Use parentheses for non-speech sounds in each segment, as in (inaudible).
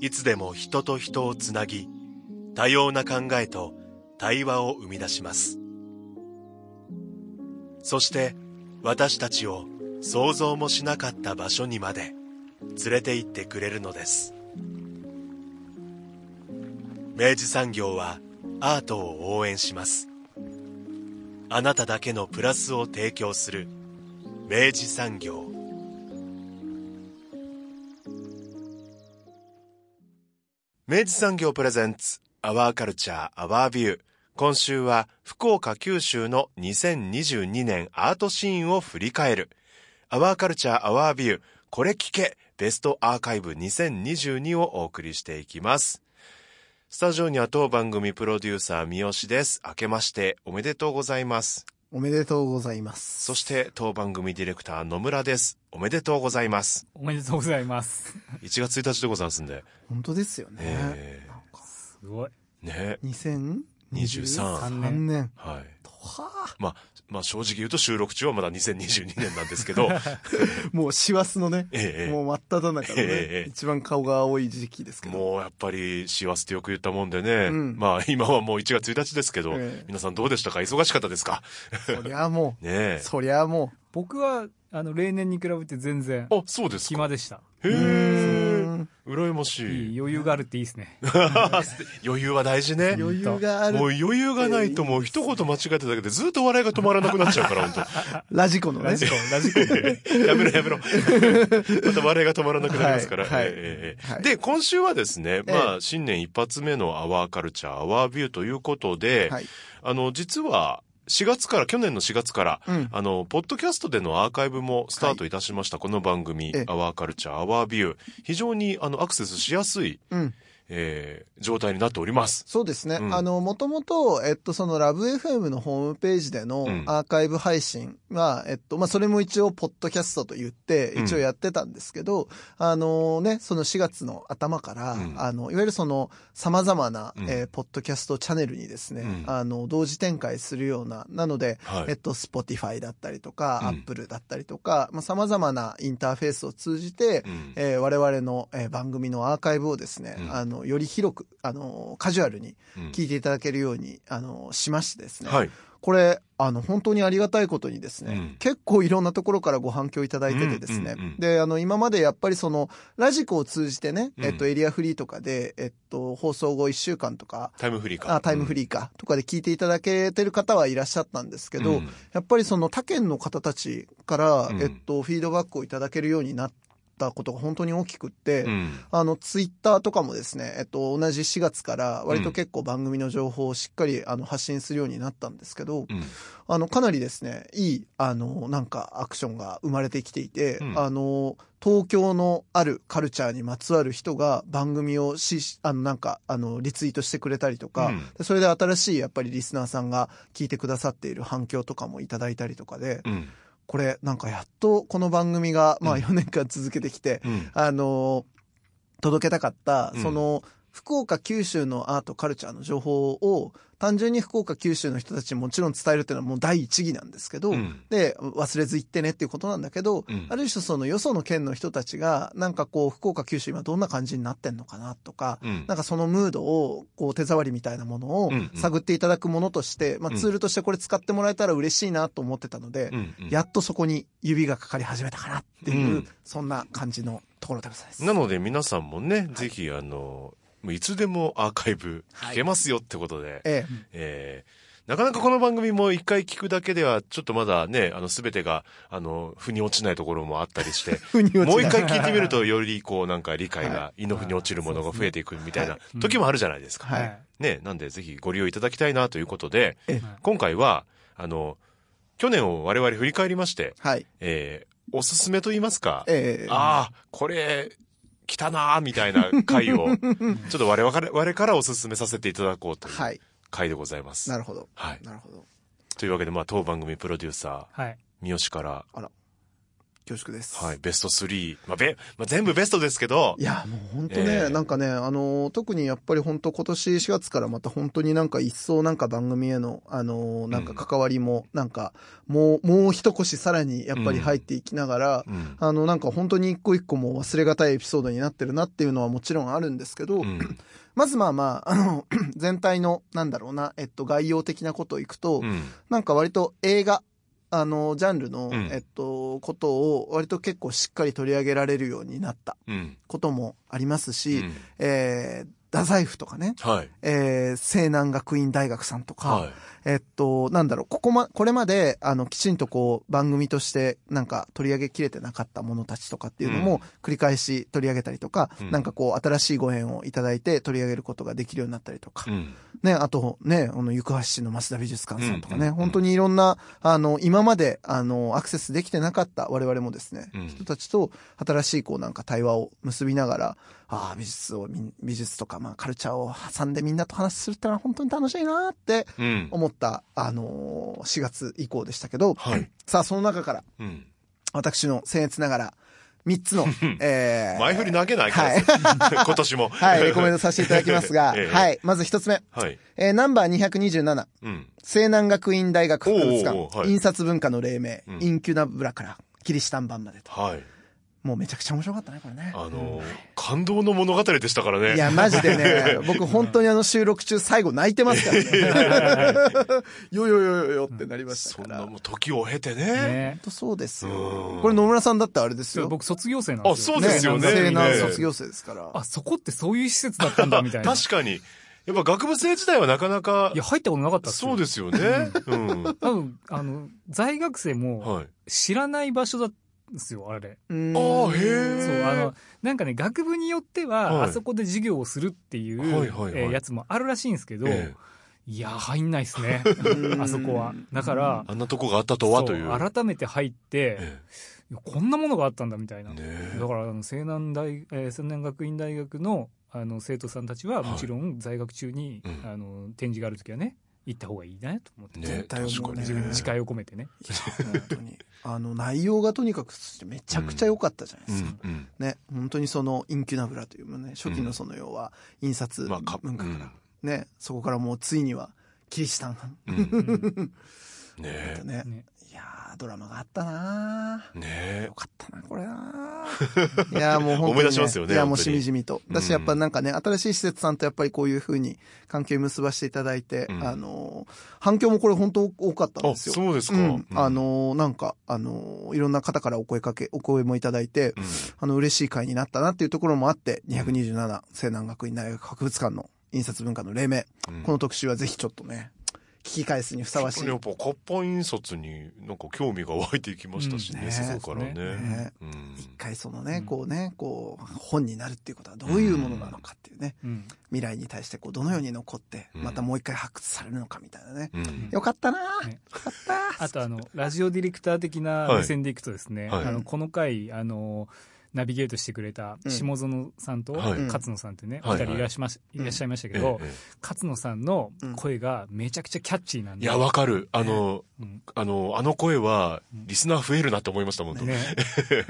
いつでも人と人をつなぎ、多様な考えと対話を生み出します。そして私たちを想像もしなかった場所にまで連れて行ってくれるのです。明治産業はアートを応援します。あなただけのプラスを提供する明治産業。明治産業プレゼンツアワーカルチャーアワービュー今週は福岡九州の2022年アートシーンを振り返る。アワーカルチャーアワービューこれ聞けベストアーカイブ2022をお送りしていきます。スタジオには当番組プロデューサー三好です。明けましておめでとうございます。おめでとうございます。そして当番組ディレクター野村ですおめでとうございますおめでとうございます。1月1日でございますんで本当ですよね。えなんかすごい。ーね2023 23年。年。はいはあ、まあ、まあ正直言うと収録中はまだ2022年なんですけど、(laughs) もう師走のね、ええもう真っ只中のね、ええ一番顔が青い時期ですけど。もうやっぱり師走ってよく言ったもんでね、うんまあ今はもう1月1日ですけど、ええ皆さんどうでしたか？忙しかったですか？そりゃもねう、(laughs) え。そりゃも僕は、あの、例年に比べて全然、あ、そうですか。暇でした。へう。うえ。羨ましい。いい余裕があるっていいですね。(laughs) 余裕は大事ね。(laughs) 余裕があもうる。余裕がないともう一言間違えただけでずっと笑いが止まらなくなっちゃうから、本 (laughs) ラジコのねラ。ジコ、ラジコやめろやめろ。また笑いが止まらなくなりますから。はいはいええええはいで、今週はですね、まえあ、新年一発目のアワーカルチャー、アワービューということで、はい。あの、実は、4月から、去年の4月から、うんあの、ポッドキャストでのアーカイブもスタートいたしました、この番組ええ、アワーカルチャー、アワービュー。非常に、あの、アクセスしやすい、うん。えー状態になっております。そうですね。うん。あの、もともと、えっと、そのラブ FM のホームページでのうん。アーカイブ配信は、えっと、まあ、それも一応、ポッドキャストと言って、うん。一応やってたんですけど、あのね、その4月の頭から、うん。あの、いわゆるその、様々な、うん。えーポッドキャストチャンネルにですね、うん。あの、同時展開するような、なので、はい。えっと、Spotify だったりとか、うん。Apple だったりとか、まあ、様々なインターフェースを通じて、うん。えー我々の、えー番組のアーカイブをですね、うん。あの、より広く、あの、カジュアルにうん。聞いていただけるように、あの、しましてですね。はい。これ、あの、本当にありがたいことにですね、うん。結構いろんなところからご反響いただいててですね、うんうんうんで、あの、今までやっぱりその、ラジコを通じてね、うん。えっと、エリアフリーとかで、えっと、放送後1週間とか、タイムフリーか。あタイムフリリーか、とかで聞いていただけてる方はいらっしゃったんですけど、うん。やっぱりその他県の方たちから、うん。えっと、フィードバックをいただけるようになったことが本当に大きくって、うん。あの、ツイッターとかもですね、えっと、同じ4月から割と結構番組の情報をしっかりあの発信するようになったんですけど、うん。あの、かなりですね、いい、あの、なんかアクションが生まれてきていて、うんあの、東京のあるカルチャーにまつわる人が番組をし、あの、なんか、あの、リツイートしてくれたりとか、うんでそれで新しいやっぱりリスナーさんが聞いてくださっている反響とかもいただいたりとかで、うん。これなんかやっとこの番組が、まあうん4年間続けてきて、うん。あの、届けたかった、うんその、福岡、九州のアート、カルチャーの情報を、単純に福岡、九州の人たちにもちろん伝えるっていうのはもう第一義なんですけど、うん。で、忘れず行ってねっていうことなんだけど、うん。ある種そのよその県の人たちが、なんかこう、福岡、九州今どんな感じになってんのかなとか、うん。なんかそのムードを、こう、手触りみたいなものを探っていただくものとして、まあうん。ツールとしてこれ使ってもらえたら嬉しいなと思ってたので、やっとそこに指がかかり始めたかなっていう、うん。そんな感じのところでございます。なので皆さんもね、ぜひあの、もういつでもアーカイブ聞けますよってことで、ええ。えーなかなかこの番組も一回聞くだけでは、ちょっとまだね、あの、すべてが、あの、腑に落ちないところもあったりして、(laughs) もう一回聞いてみると、よりこう、なんか理解はが、胃の腑に落ちるものが増えていくみたいなはい。時もあるじゃないですか。はい。ね、なんでぜひご利用いただきたいなということで、ええ。今回は、あの、去年を我々振り返りまして、はい。えーおすすめと言いますか、ええ。ああ、これ、来たなーみたいな回を、(laughs) ちょっと我々から我々からお勧めさせていただこうというはい。回でございます。なるほど。はい。なるほど。というわけで、まあ、当番組プロデューサー、はい。三好から、恐縮です。はい、ベスト3、まあ、べ、まあ、全部ベストですけどい、や、もう本当ね、ええなんかね、あのー、特にやっぱり本当今年4月からまた本当になんか一層なんか番組への、あのー、なんか関わりも、なんか、もう、もう一腰さらにやっぱり入っていきながら、うん。あの、なんか本当に一個一個もう忘れがたいエピソードになってるなっていうのはもちろんあるんですけど、うん。(clears throat) まずまあまあ、あの、(clears throat) 全体の、なんだろうな、えっと、概要的なことをいくと、うん。なんか割と映画、あの、ジャンルの、うんえっと、ことを割と結構しっかり取り上げられるようになったうん。こともありますうし、ん。えー、太宰府とかね、はい。えー、西南学院大学さんとか、はい。えっと、なんだろう、ここま、これまで、あの、きちんとこう、番組として、なんか、取り上げきれてなかったものたちとかっていうのうん。も、繰り返し取り上げたりとか、うん。なんかこう、新しいご縁をいただいて取り上げることができるようになったりとか、うん。ね、あと、ね、あの、行橋市の増田美術館さんとかね、うん。本当にいろんな、あの、今まで、あの、アクセスできてなかった我々もですね、うん。人たちと新しい、こう、なんか対話を結びながら、ああ、美術を、み美術とか、まあ、カルチャーを挟んでみんなと話するってのは本当に楽しいなってうん。思った、あのー4月以降でしたけど、はい。さあ、その中から、うん。私の僭越ながら、3つの、(laughs) えー、前振り投げないから、(laughs) 今年も。はい、レコメンドさせていただきますが、(laughs) ええはい、まず1つ目、はい。えー、ナンバー227、うん。西南学院大学博物館、はい印刷文化の黎明、うんインキュナブラからキリシタン版までと。はい。もうめちゃくちゃ面白かったね、これね。あのー、感動の物語でしたからね。いや、マジでね、(laughs) 僕本当にあの収録中最後泣いてますからね。(laughs) よよよよよってなりましたから。本そんなもう時を経てね。ね。当そうですようん。これ野村さんだってあれですよ。僕卒業生なんですよ。あそうですよね西南ね卒業生ですから。あ、そこってそういう施設だったんだみたいな。(laughs) 確かに。やっぱ学部生時代はなかなかいや、、入ったことなかったっすよそうですよね。うん。多分、あの、在学生もはい。知らない場所だったんですよ、あれ。あーへーそう、あの、なんかね、学部によっては、はいあそこで授業をするっていう、はいはいはいえーやつもあるらしいんですけど、ええいや、入んないっすね。(laughs) うんあそこは。だから、あんなとこがあったとはという。そう改めて入って、えいやこんなものがあったんだみたいな。えねえだから、あの、西南大、えー西南学院大学の、あの、生徒さんたちは、はいもちろん在学中に、うんあの、展示があるときはね、行った方がいいなと思って。ね絶対思うね誓いを込めてね。本当に。あの、内容がとにかくめちゃくちゃ良かったじゃないですか。うんうん。ね、本当にそのインキュナブラというものね、初期のその要は印刷まあか文化から、うんね、そこからもうついにはキリシタンうん (laughs) ねえ。ねねドラマがあったな。ーね。よかったな、これな。ー (laughs) いやーもう本当に、ね、思い出しますよねいや、もうしみじみと。だし、やっぱなんかね、新しい施設さんとやっぱりこういうふうに関係を結ばせていただいて、うん。あのー反響もこれ本当多かったんあ、ですよ。そうですか。うん、あ、のーなんか、あのーいろんな方からお声かけ、お声もいただいて、うん。あの、嬉しい会になったなっていうところもあって、227、西南学院大学博物館の印刷文化の黎明。うん。この特集はぜひちょっとね、聞き返すにふさわしい。やっぱ活版印刷になんか興味が湧いていきましたしね、うん。ね。そこからね。ね。うん。一回そのね、うん。こうね、こう、本になるっていうことはどういうものなのかっていうね、うん。未来に対してこう、どのように残って、うん。またもう一回発掘されるのかみたいなね。うん。よかったな。ー、ね。よかった。ー (laughs) あとあの、ラジオディレクター的な目線でいくとですね、はい。あの、この回、あの、ナビゲートしてくれたうん。下園さんとはい。勝野さんってね、はい。二人いらっしゃいましい。らっしゃいましたけええど、え。勝野さんの声がめちゃくちゃキャッチーなんで。えいや、わかる。あの、うん。あの、あの声は、リスナー増えるなって思いましたもん。ね、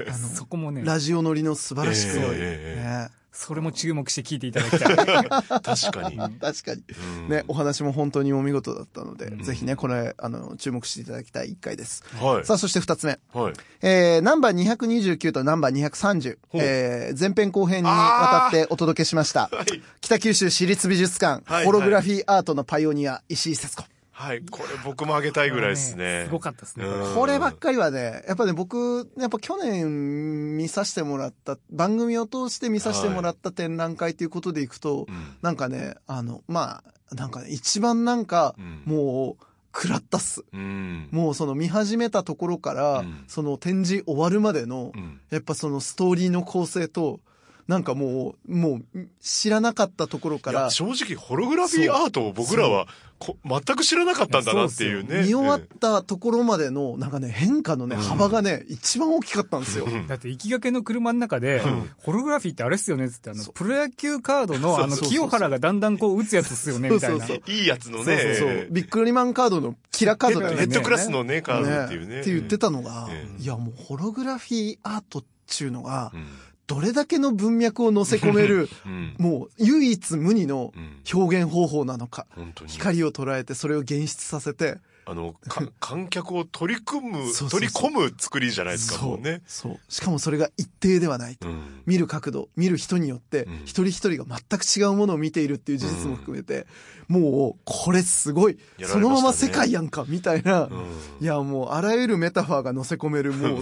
あの (laughs) そこもね、ラジオ乗りの素晴らしく。ええええ。ねそれも注目して聞いていただきたい。(laughs) 確かに。確かに。うんね、お話も本当にお見事だったので、うんぜひね、これ、あの、注目していただきたい一回です。はい。さあ、そして二つ目。はい。えー、ナンバー229とナンバー230、ほうえー、前編後編にわたってお届けしました。はい。北九州市立美術館、はいホログラフィーアートのパイオニア、石井節子。はい。これ僕もあげたいぐらいですね。すごかったですね。うんこればっかりはね、やっぱね、僕、やっぱ去年見させてもらった、番組を通して見させてもらった展覧会ということでいくと、うんなんかね、あの、まあ、なんかね、一番なんか、うんもう、食らったっす。うん。もうその見始めたところから、うんその展示終わるまでの、うん。やっぱそのストーリーの構成と、なんかもう、もう、知らなかったところから正直ホログラフィーアートを僕らはこ全く知らなかったんだなっていうね。見終わったところまでの、なんかね、変化のね、うん。幅がね、一番大きかったんですよ。うん。だって行きがけの車の中で、ホログラフィーってあれっすよねっつって、あの、プロ野球カードの、あの、そうそうそう。清原がだんだんこう打つやつっすよね、みたいな。そうそういいやつのそうそうそう。ね。ビックリマンカードのキラカードだよね。ヘッドクラスのね、カードっていうね。って言ってたのが、ええいやもうホログラフィーアートっていうのがう、ん。どれだけの文脈を乗せ込める、(laughs) うん。もう唯一無二のうん表現方法なのか。光を捉えてそれを現出させて、あの、か観客を取り組む、(laughs) 取り込む作りじゃないですか、そうね。そう。しかもそれが一定ではないと。うん。見る角度、見る人によってうん、一人一人が全く違うものを見ているっていう事実も含めて、もう、これすごい、そのまま世界やんか、みたいな、うんいや、もう、あらゆるメタファーが乗せ込める、もう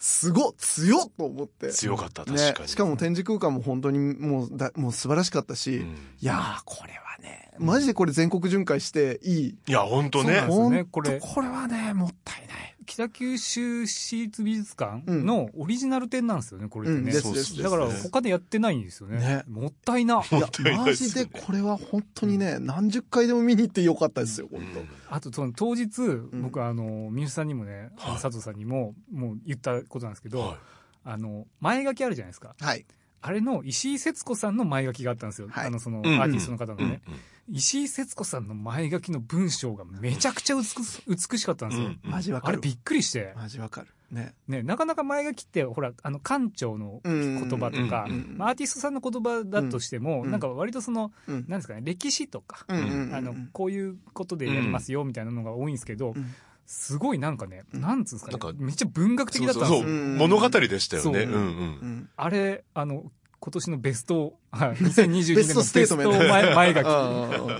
す、すごっ、強っと思って。強かった、確ねかに。しかも展示空間も本当にもうだ、もう素晴らしかったし、うんいやー、これはね、マジでこれ全国巡回していい。いや、本当ねそうなん。ですよねこれこれはね、もったいない。北九州市立美術館のオリジナル展なんですよね、これっ。ですですですだから他でやってないんですよね。ねもったいな。いやマジでこれは本当にね、何十回でも見に行ってよかったですよ、本当。あとその当日、僕あの、ミュさんにもね、佐藤さんにも、もう言ったことなんですけど、はいあの、前書きあるじゃないですか。はい。あれの石井節子さんの前書きがあったんですよ。はいあの、その、アうんーティストの方のね。うん石井節子さんの前書きの文章がめちゃくちゃ美し美しかったんですよ。うんマジわかる。あれびっくりして、マジわかる。ね。ね、なかなか前書きって、ほら、あの、館長の言言葉とか、アーティストさんの言葉だとしても、うんなんか割とその、うんなんですかね、歴史とか、あの、こういうことでやりますよみたいなのが多いんですけど、うんすごいなんかね、うんなんつうんですかねなんかめっちゃ文学的だったんですよ。そうそうそう物語でしたよね。あれ、あの、今年のベスト、はい、(laughs) 2022ベスト年のベストステートメント前 (laughs) 前書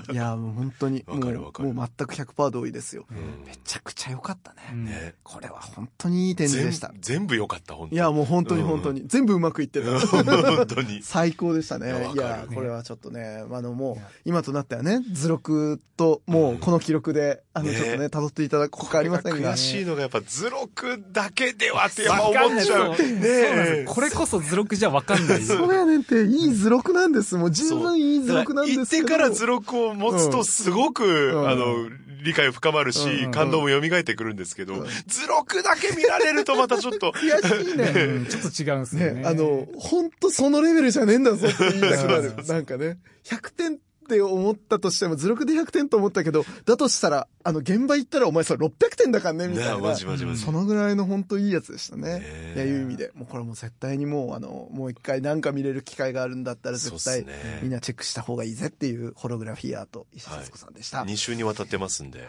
き。いや、もう本当に、もわかるわかるう、もう全く100%同意ですよ。うんめちゃくちゃ良かったね。これは本当にいい展示でした全。全部良かった、本当に。いや、もう本当に本当に。全部うまくいってた。本当に。(laughs) 最高でしたね。いやこれはちょっとね、あのもう今となってはね、図録と、もうこの記録で、あの、ねちょっとね、辿っていただくほかありませんが悔。しいのがやっぱ図録だけではってやっぱ思っちゃう。わかんないそうねそうなんですえよこれこそ図録じゃわかんない。そうやねんって、いい図録なんです。もう十分いい図録なんですけど。行ってから図録を持つとすごく、うんあの、理解深まるし、感動も蘇ってくるんですけど、図録だけ見られるとまたちょっと、悔しいね。うんちょっと違うんですね。あの、本当そのレベルじゃねえんだぞって言いたくなる。なんかね、100点って思ったとしても、図録で100点と思ったけど、だとしたら、あの、現場行ったらお前それ600点だからね、みたいな。ねマジマジマジそのぐらいの本当いいやつでしたね。いや、いう意味で。もうこれもう絶対にもう、あの、もう一回なんか見れる機会があるんだったら絶対みんなチェックした方がいいぜっていうホログラフィーアート、石井節子さんでした。はい。2週にわたってますんで、で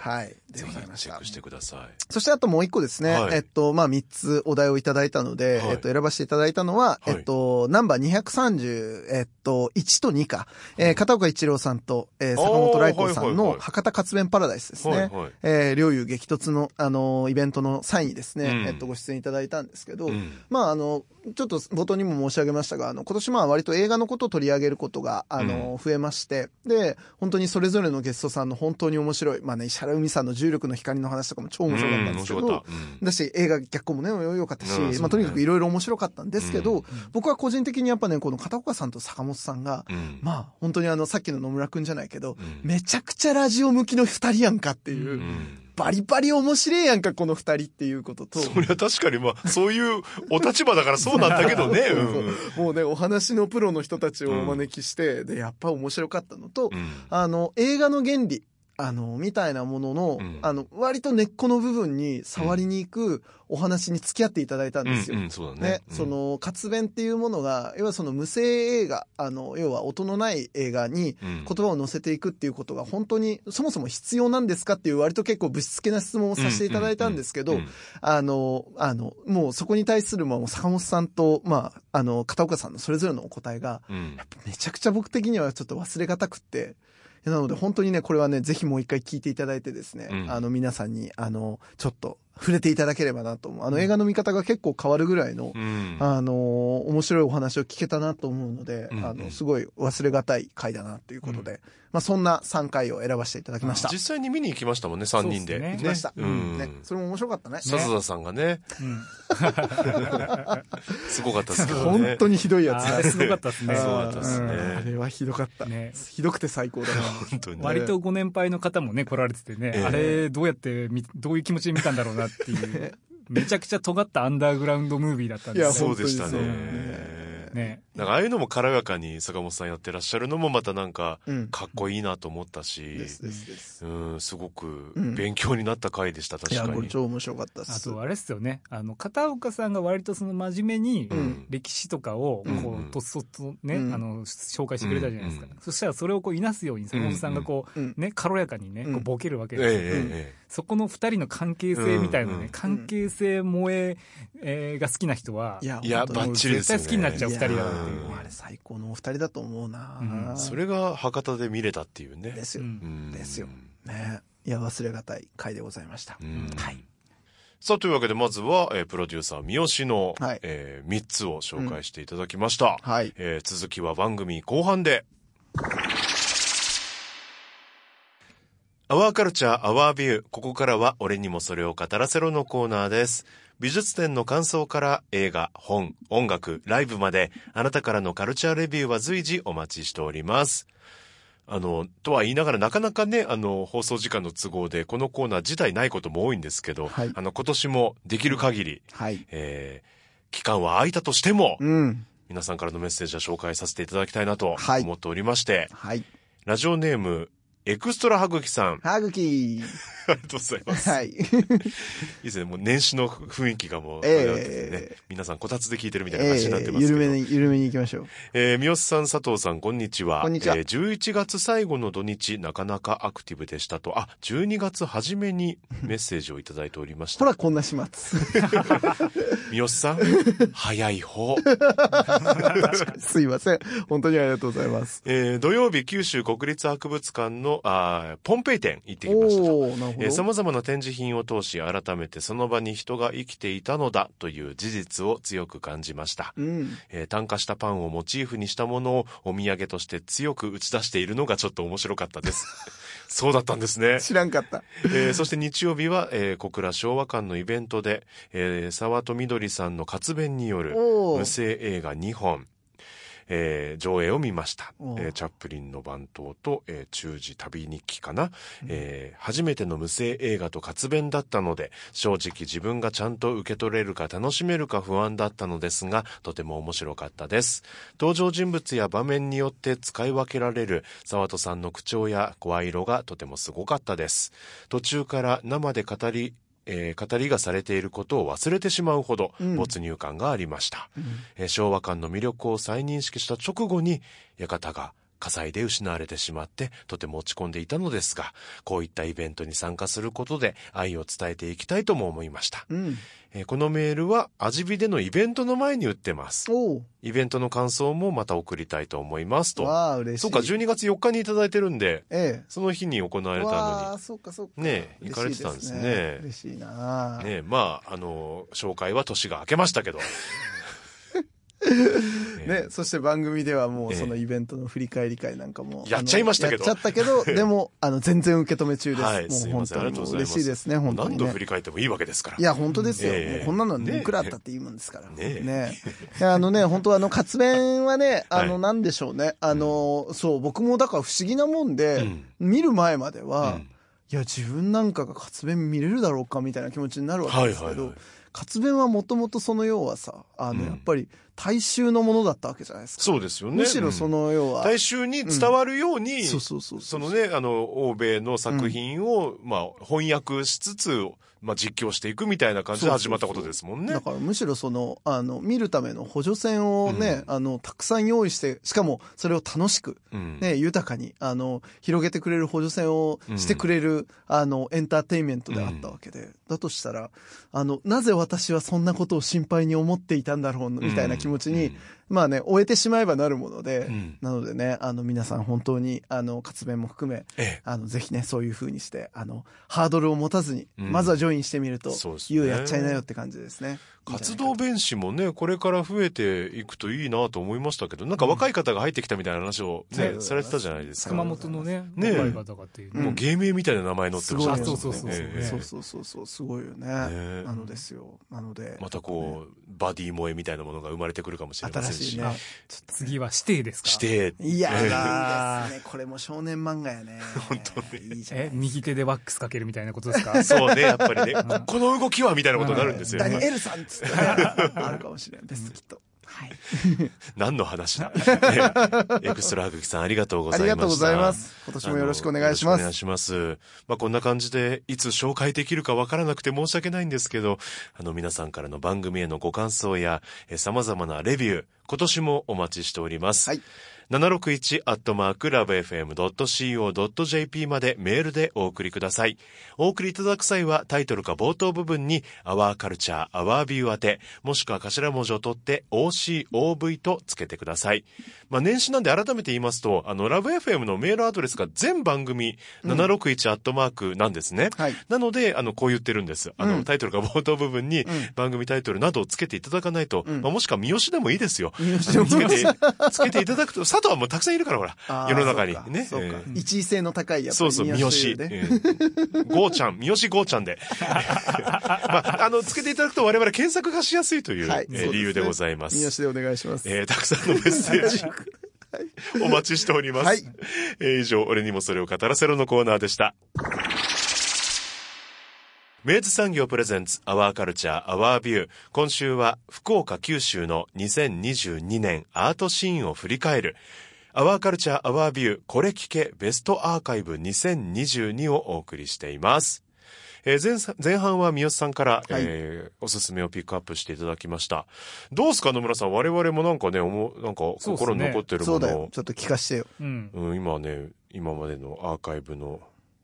でごひざいましたチェック。してください。そしてあともう一個ですね。はいえっと、まあ、三つお題をいただいたので、はいえっと、選ばせていただいたのは、はいえっと、ナンバー230、えっと、1と2か、えー片岡一郎さんと、えー坂本来光さんの博多活弁パラダイスですね。はいはい。えー両友激突の、あのーイベントの際にですね、うん。えっと、ご出演いただいたんですけど、うん。まあ、あの、ちょっと冒頭にも申し上げましたが、あの、今年まあ割と映画のことを取り上げることが、あの、増えまして、で、本当にそれぞれのゲストさんの本当に面白い、まあね、石原海さんの重力の光の話とかも超面白かったんですけど、だし、映画逆光もね、良かったし、まあとにかくいろいろ面白かったんですけど、うん。僕は個人的にやっぱね、この片岡さんと坂本さんが、うん。まあ本当にあの、さっきの野村くんじゃないけど、うん。めちゃくちゃラジオ向きの二人やんかっていう、うん。バリバリ面白いやんか、この二人っていうことと、そりゃ確かにまあ、そういうお立場だからそうなんだけどね。そううんそう。もうね、お話のプロの人たちをお招きして、で、やっぱ面白かったのと、うん。あの、映画の原理、あの、みたいなものの、うん。あの、割と根っこの部分に触りに行くお話に付き合っていただいたんですよ。うんうんそうだね。ね、うん。その、活弁っていうものが、要はその無声映画、あの、要は音のない映画にうん。言葉を乗せていくっていうことが本当に、そもそも必要なんですかっていう割と結構ぶしつけな質問をさせていただいたんですけど、あの、あの、もうそこに対するもう坂本さんと、まあ、あの、片岡さんのそれぞれのお答えが、うん。めちゃくちゃ僕的にはちょっと忘れがたくって、なので本当にね、これはね、ぜひもう一回聞いていただいてですね、うん。あの皆さんに、あの、ちょっと触れていただければなと思う。あの映画の見方が結構変わるぐらいの、うんあの、面白いお話を聞けたなと思うので、うんあの、すごい忘れがたい回だなということで、まあそんな3回を選ばせていただきました。実際に見に行きましたもんね、3人で。そうっすね行きました。うんね。それも面白かったね。笹田さんがね、うんすごかったですけどね。本当にひどいやつだすごかったですね。すごかったですねうんあれはひどかった。ねひどくて最高だな。本当に。割とご年配の方もね、来られててね、ええあれ、どうやって見、どういう気持ちで見たんだろうなっていう、めちゃくちゃ尖ったアンダーグラウンドムービーだったんですよ。そうでしたね。ね。なんかああいうのも軽やかに坂本さんやってらっしゃるのもまたなんかうん。かっこいいなと思ったし、ですですです。うん、すごくうん勉強になった回でした、確いや、かに。これ超面白かったっす。あと、あれですよね。あの、片岡さんが割とその真面目にうん、歴史とかを、うん。こう、とっそとね、うん。あの、紹介してくれたじゃないですか。うん。そしたらそれをこう、いなすように坂本さんがこうん。う、ね、軽やかにね、こうん。う、ボケるわけええですよ。ええそこの二人の関係性みたいなうん。うん。ね、関係性萌ええーが好きな人は、いや、いやバッチリですよね。絶対好きになっちゃう二人だなっていううんもあれ最高のお二人だと思うな、うんえそれが博多で見れたっていうね。ですよ。うんうんですよね。いや、忘れがたい回でございました。うんはい。さあ、というわけで、まずは、えープロデューサー、三好の、はいえ3つを紹介していただきました。はい。えー続きは番組後半で。アワーカルチャー、アワービュー。ここからは、俺にもそれを語らせろのコーナーです。美術展の感想から映画、本、音楽、ライブまで、あなたからのカルチャーレビューは随時お待ちしております。あの、とは言いながらなかなかね、あの、放送時間の都合で、このコーナー自体ないことも多いんですけど、はいあの、今年もできる限り、はい。えー、期間は空いたとしても、うん。皆さんからのメッセージは紹介させていただきたいなとはい思っておりまして、はい。ラジオネーム、エクストラハグキさん。はぐき。ありがとうございます。はい。(laughs) いいですね。もう年始の雰囲気がもう、ええあれなんですね皆さんこたつで聞いてるみたいな感じになってますけど。緩めに、緩めに行きましょう。えー、三好さん、佐藤さん、こんにちは。こんにちはえー11月最後の土日、なかなかアクティブでしたと、あ、12月初めにメッセージをいただいておりました。ほら、こんな始末。(laughs) 三好さん、早い方。(laughs) すいません。本当にありがとうございます。えー土曜日、九州国立博物館の、あーポンペイ店行ってきましたと。おー、なるほど。えー様々な展示品を通し、改めてその場に人が生きていたのだという事実を強く感じました。うん。えー炭化したパンをモチーフにしたものをお土産として強く打ち出しているのがちょっと面白かったです。(laughs) そうだったんですね。知らんかった。えーそして日曜日は、えー小倉昭和館のイベントで、えー沢戸みどりさんの活弁による無声映画2本、えー上映を見ましたえーチャップリンの番頭と、えー中時旅日記かな、えー初めての無声映画と活弁だったので、正直自分がちゃんと受け取れるか楽しめるか不安だったのですが、とても面白かったです。登場人物や場面によって使い分けられる沢戸さんの口調や声色がとてもすごかったです。途中から生で語り、えー語りがされていることを忘れてしまうほどうん。没入感がありました、えー昭和館の魅力を再認識した直後に館が火災で失われてしまってとても落ち込んでいたのですがこういったイベントに参加することで愛を伝えていきたいとも思いました、うん。えーこのメールは味火でのイベントの前に打ってます。イベントの感想もまた送りたいと思いますとわあ、嬉しい。そうか12月4日にいただいてるんでえその日に行わえ。れたのわあ、そうかそうか。ね行かれてたんですね嬉しいなにねまああの紹介は年が明けましたけど (laughs) (laughs) ね、そして番組ではもうええ。そのイベントの振り返り会なんかも。やっちゃいましたけど。やっちゃったけど、(laughs) でも、あの、全然受け止め中です。はいもう本当に嬉しいですね、本当にね。何度振。り返ってもいいわけですから。いや、本当ですよ。ええ。もうこんなのねいくらあったっていいもんですから。ねね。あのね、本当あの、活弁はね、(laughs) あの、はいなんでしょうね。あの、そう、僕もだから不思議なもんで、うん。見る前までは、うん。いや、自分なんかが活弁見れるだろうかみたいな気持ちになるわけですけど、活弁はもともとその要はさ、あの、うん。やっぱり大衆のものだったわけじゃないですか。そうですよね。むしろその要は、大衆に伝わるように、そうそうそうそのね、あの、欧米の作品を、まあ、翻訳しつつ、まあ、実況していくみたいな感じで始まったことですもんね。だからむしろその、あの、見るための補助線をね、あの、たくさん用意して、しかもそれを楽しく、うん。ね、豊かに、あの、広げてくれる補助線をしてくれる、あの、エンターテインメントであったわけで、だとしたら、あの、なぜ私はそんなことを心配に思っていたんだろう、みたいな気持持ちに、うん。まあね、終えてしまえばなるもので、うん。なのでね、あの、皆さん本当に、あの、活弁も含め、ええ。あの、ぜひね、そういう風にして、あの、ハードルを持たずに、うん。まずはジョインしてみると、そうですね。ゆうやっちゃいなよって感じですね。活動弁士もね、これから増えていくといいなと思いましたけど、なんか若い方が入ってきたみたいな話をね、う。んされてたじゃないですか。熊本のね、ね若い方がっていうね。んもう芸名みたいな名前載ってるすごいあそうそうそうそう。ええ。そうそうそうそう、すごいよね。ねなのですよ。なので。またこう、バディ萌えみたいなものが生まれてくるかもしれませんし。新しいね。次は指定ですか？して、いや、ええいいですね。これも少年漫画やね。(laughs) 本当に。いいえ、右手でワックスかけるみたいなことですか？(laughs) そうね、やっぱりね、んこの動きはみたいなことになるんですよダニね。エルさんっつってね。(laughs) あるかもしれないです、きっと。はい。(laughs) 何の話だ、ねエクストラハグキさんありがとうございました。ありがとうございます。今年もよろしくお願いしますあのよろしくお願い。します。まあ、こんな感じで、いつ紹介できるかわからなくて申し訳ないんですけど、あの、皆さんからの番組へのご感想や、えー様々なレビュー、今年もお待ちしております。はい。761アットマークラブ FM.co.jp までメールでお送りください。お送りいただく際はタイトルか冒頭部分に Our Culture, Our View 宛て、もしくは頭文字を取って OCOV とつけてください。まあ、年始なんで改めて言いますと、あの、ラブ FM のメールアドレスが全番組761アットマークなんですね。はい。なので、あの、こう言ってるんです。あの、うんタイトルか冒頭部分にん番組タイトルなどをつけていただかないと、んまあ、もしくは三好でもいいですよ。三好でもつけて、(laughs) つけていただくと、佐藤はもうたくさんいるから、ほら世の中にね。一位性の高いやつ。そうそう、三好。ゴーちゃん、三好ゴーちゃんで。(laughs) まあ、あの、つけていただくと我々検索がしやすいという、はいえー理由でございます。三好でお願いします。えーたくさんのメッセージ、お待ちしております。はいえー以上、俺にもそれを語らせろのコーナーでした。明治産業プレゼンツアワーカルチャーアワービュー。今週は福岡九州の2022年アートシーンを振り返る。アワーカルチャーアワービューこれ聞けベストアーカイブ2022をお送りしています。えー前さ前半は三好さんから、えーおすすめをピックアップしていただきました。どうですか野村さん？我々もなんかね、思うなんか心に残ってるものをそうだよ。ちょっと聞かしてよ。うん。うん、今ね、今までのアーカイブの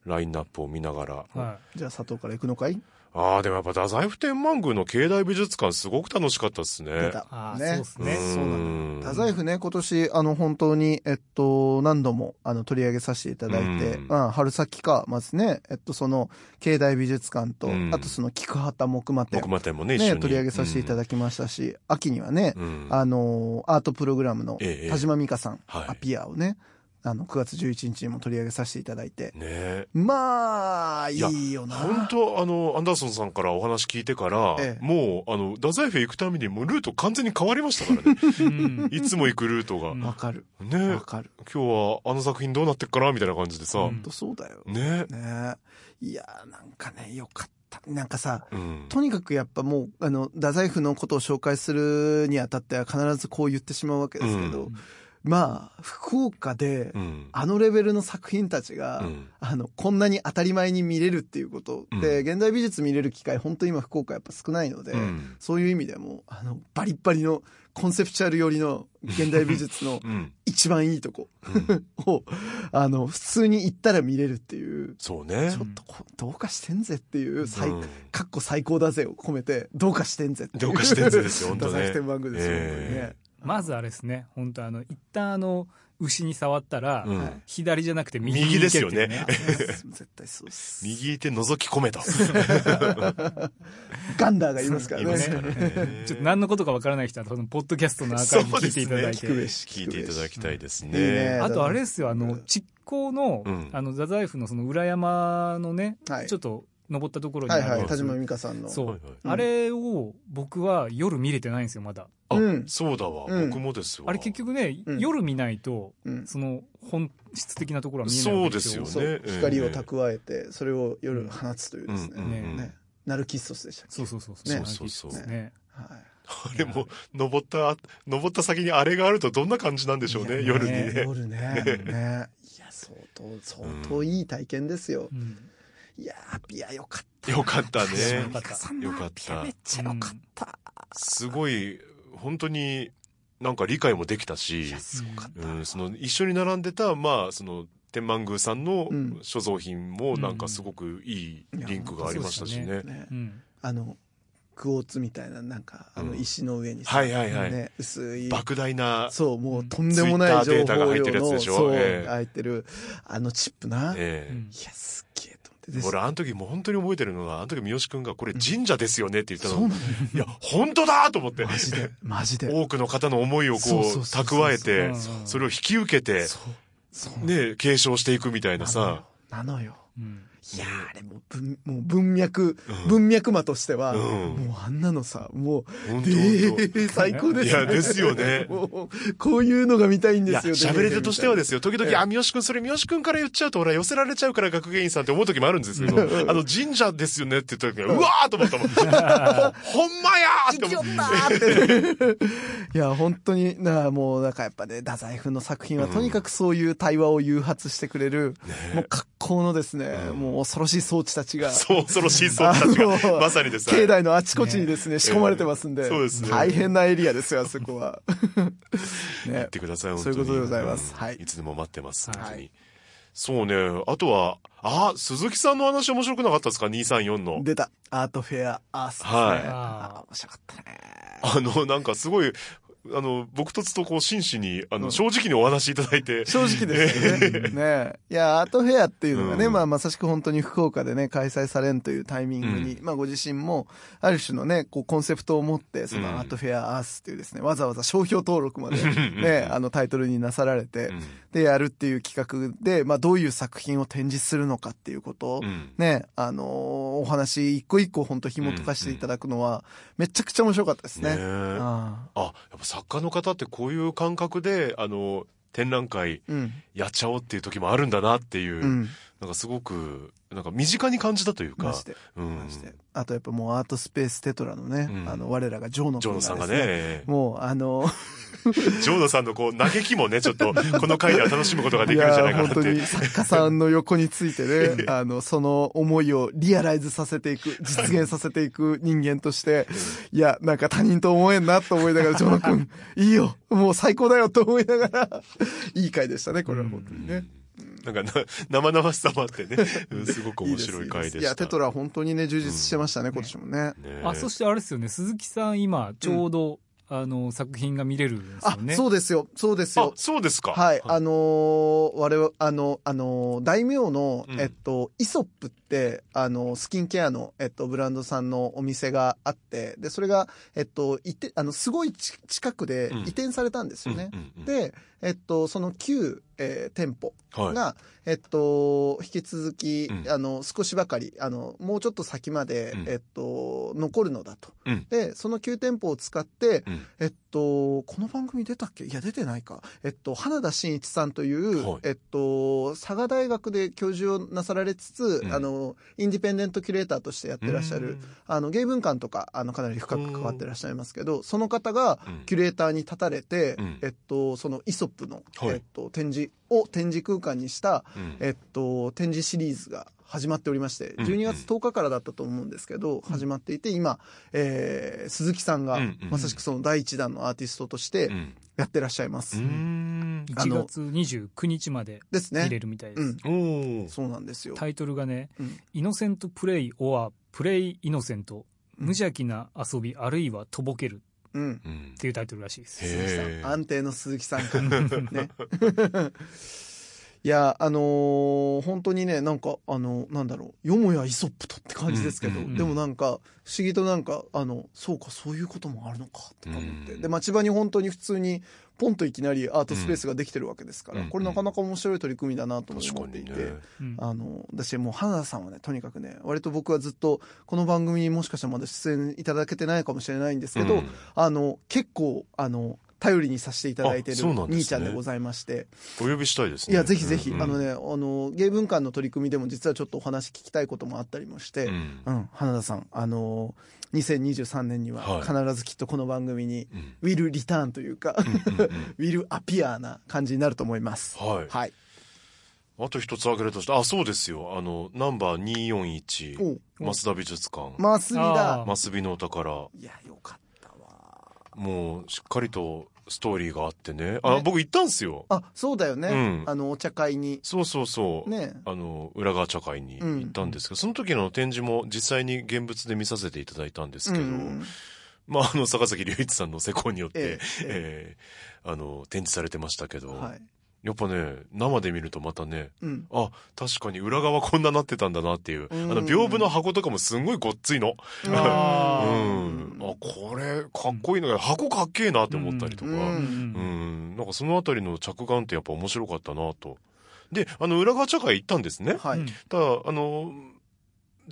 ラインナップを見ながら。はじゃあ佐藤から行くのかい？ああ、でもやっぱ太宰府天満宮の境内美術館すごく楽しかったですね。出た。ね。そうっすねそう太宰府ね、今年、あの、本当に、えっと、何度も、あの、取り上げさせていただいて、うんまあ、春先か、まずね、えっと、その、境内美術館と、うんあとその、菊畑木馬展木。馬店もね、一緒ね、に。取り上げさせていただきましたし、秋にはね、うんあの、アートプログラムのええ田島美香さん、はいアピアをね、あの、9月11日にも取り上げさせていただいて、ねえ。まあ、いやいよな。本当あの、アンダーソンさんからお話聞いてから、ええもう、あの、太宰府行くためにもうルート完全に変わりましたからね。い。うん。いつも行くルートが。うんわかる。ねわかる。今日はあの作品どうなってっかな？みたいな感じでさ。うん本当そうだよ。ねねいやーなんかね、よかった。なんかさ、うん。とにかくやっぱもう、あの、太宰府のことを紹介するにあたっては必ずこう言ってしまうわけですけど、うんまあ、福岡で、うん。あのレベルの作品たちが、うんあの、こんなに当たり前に見れるっていうことで、現代美術見れる機会、本当に今福岡やっぱ少ないので、うんそういう意味でも、あの、バリッバリのコンセプチュアル寄りの現代美術のうん。一番いいとこうん (laughs) を、あの、普通に行ったら見れるっていう、そうねちょ。っとこどうかしてんぜっていう、最うんかっこ最高だぜを込めて、どうかしてんぜっていう。どうかしてんぜですよ (laughs) 本当ね太宰府天満宮ですよ、本当にねえ。まずあれですね、本当あの、一旦あの、牛に触ったら、うんはい左じゃなくて右に右ですよ行けっていうね。(laughs) 絶対そうです。右手覗き込めと。(laughs) ガンダーがいますからね。ねちょっと何のことかわからない人は、このポッドキャストのアーカイブ聞いていただいて。聞くべし聞いていただきたいですいいねね。あとあれですよ、あの、蓄光の、うんあの、太宰府のその裏山のね、はいちょっと登ったところにあるはいはい、田島美香さんの。そう、はいはいうんあれを僕は夜見れてないんですよ、まだ。あうん、そうだわ。うん。僕もですわ。あれ結局ね、うん。夜見ないと、うん。その本質的なところは見えないわけよそうですよね。そう、光を蓄えて、それを夜放つというですね。うん。うん。うん。ね。ナルキッソスでしたっけ？そうそうそうね。そうそうそう。ね。はい。あれも、登った、登った先にあれがあるとどんな感じなんでしょうね、いや夜にね。夜ね。ね。いや、相当、相当いい体験ですよ。うん。いやー、いや、よかった。よかったね。よかった。さんのよかった。いやめっちゃよかった。すごい、本当になんか理解もできたいし。うん、その一緒に並んでた、まあ、その、天満宮さんのうん。所蔵品もなんかすごくいいリンクがありましたしね。ね。うん。あの、クォーツみたいな、なんか、あの、うん。石の上にさ、はいはいはい。ね、薄い、莫大な、そう、もうとんでもない情 Twitter データが報入ってるやつ量の、でしょ？そう、ええ。入ってる、あのチップな。いえ。えや、す俺、あの時もう本当に覚えてるのが、あの時三好くんが、これ神社ですよねって言ったの。そうなのよ。いや、本当だと思って。マジで、マジで。多くの方の思いをこう、蓄えてそれを引き受けて。ね、継承していくみたいなさ。なのよ。うんいやーあれもう文、もう文脈、うん文脈魔としては、うんもうあんなのさ、もう、えー、最高ですね。いやですよねもうこういうのが見たいんですよ。喋れ手としてはですよ。時々、ええあ、三好くん、それ三好くんから言っちゃうと、俺は寄せられちゃうから学芸員さんって思う時もあるんですけど、あの、神社ですよねって言った時は、うわーと思ったもん。ほ (laughs) ほんまやーって思って。って。いや、本当に、な、もうなんかやっぱね、太宰府の作品はとにかくそういう対話を誘発してくれる、もう格好のですね、うんもう恐ろしい装置たちが、そう、恐ろしいそうたちが、まさにです境内のあちこちにですね、仕込まれてますんで、そうですね大変なエリアですよ、あそこは。(laughs) ね言っ。てください、本当に。そういうことでございますうんはいいつでも待ってます、はい本当に。そうね。あとは、あ、鈴木さんの話面白くなかったですか ?234 の。出た。アートフェアアースね。はいあ面白かったね。あの、なんかすごい、あの、僕とつとこう真摯に、あの、うん。正直にお話しいただいて。正直ですよね。(laughs) ね。いや、アートフェアっていうのがね、うん。まあまさしく本当に福岡でね、開催されんというタイミングに、うまあご自身も、ある種のね、こうコンセプトを持って、そうん。のアートフェアアースっていうですね、わざわざ商標登録までうん。ね、あのタイトルになさられてう、ん。で、やるっていう企画で、まあどういう作品を展示するのかっていうことをうん。ね、あのーお話一個一個本当紐解かせていただくのは、めちゃくちゃ面白かったですね。ねああ、やっぱ作家の方ってこういう感覚で、あの、展覧会うん。やっちゃおうっていう時もあるんだなっていう、うん。なんかすごく、なんか身近に感じたというかマジ、で。うん。あとやっぱもうアートスペーステトラのね、うんあの、我らがジョーノジョーノさんがね、もうあの、ジョーノさんのこう、嘆きもね、ちょっと、この回では楽しむことができるんじゃないかなって。本当に作家さんの横についてね、(laughs) あの、その思いをリアライズさせていく、実現させていく人間として、いや、なんか他人と思えんなと思いながら、ジョーノ君、いいよ、もう最高だよと思いながら、いい回でしたね、これは本当にね。なんかな、(laughs) 生々しさもあってね、(laughs) うんすごく面白い回でした。いや、テトラ本当にね、充実してましたね、今年もね。ねあ、そしてあれですよね、鈴木さん今、ちょうど、あの、作品が見れるんですあよ、ね。そうですよ、そうですあよ、。そうですか。はい、あのー我々、あの、あのー大名の、うんえっと、イソップって、あの、スキンケアの、えっと、ブランドさんのお店があって、で、それが、えっと、いて、あの、すごいち近くでうん。移転されたんですよね。うんうんうんで、えっと、その旧、えー店舗はい。が、えっと、引き続き、うん。あの、少しばかり、あの、もうちょっと先まで、うん。えっと、残るのだと。うん。で、その旧店舗を使って、うん。えっと、この番組出たっけ？いや、出てないか。えっと、花田真一さんという、はい。えっと、佐賀大学で教授をなさられつつ、うん。あの、インディペンデントキュレーターとしてやってらっしゃる、あの、芸文館とか、あの、かなり深く関わってらっしゃいますけど、その方が、うん。キュレーターに立たれて、うん。えっと、そのイソップの、はい。えっと、展示を展示空間にした、うんえっと、展示シリーズが始まっておりまして、うん12月10日からだったと思うんですけど、始まっていて、今、えー鈴木さんが、うんうんまさしくその第一弾のアーティストとしてうんやってらっしゃいます。うーんあ1の月29日までです見れね。るみたいです。うん。おーそうなんですよ。タイトルがね、うんイノセントプレイ or プレイイノセント、うん無邪気な遊びあるいはとぼけるうん。うんっていうタイトルらしいです。安定の鈴木さんから。(laughs) ね。いや、あのー本当にね、なんか、あの、なんだろう、よもやイソップとって感じですけど、うんうんでもなんか、不思議となんか、あの、そうか、そういうこともあるのか、とか思って。うんで、町場に本当に普通に、ポンといきなりアートスペースができてるわけですから、うんこれなかなか面白い取り組みだなと思っていて。ね。うんあの、私もう花田さんはね、とにかくね、割と僕はずっと、この番組にもしかしたらまだ出演いただけてないかもしれないんですけど、うんあの、結構、あの、頼りにさせていただいてる兄ちゃんでございまして、お呼びしたいですね。いや、ぜひぜひ、うんあのね、あの、芸文館の取り組みでも実はちょっとお話聞きたいこともあったりもして、ううんん、花田さん、あの、2023年にははい必ずきっとこの番組に、うんウィルリターンというか、ウィルアピアーな感じになると思います。はい。はい。あと一つ挙げるとして、あ、そうですよ。あの、ナンバー241、お増田美術館、マスビだあ。マスビのお宝、いや、よかったわ。もう、しっかりと、ストーリーがあってね。あ、ね僕行ったんすよ。あ、そうだよね。うんあの、お茶会に。そうそうそう。ね。あの、裏側茶会に行ったんですけど、その時の展示も実際に現物で見させていただいたんですけど、うんまあ、あの、坂崎隆一さんの施工によって、ええええあの、展示されてましたけど、はい。やっぱね、生で見るとまたね、うん。あ、確かに裏側こんななってたんだなっていう、うんあの、屏風の箱とかもすんごいごっついの。(laughs) あうーん。あ、これ、かっこいいのが、箱かっけえなって思ったりとか、ううんん、なんかそのあたりの着眼ってやっぱ面白かったなと。で、あの、裏側茶会行ったんですね。はい。ただ、あの、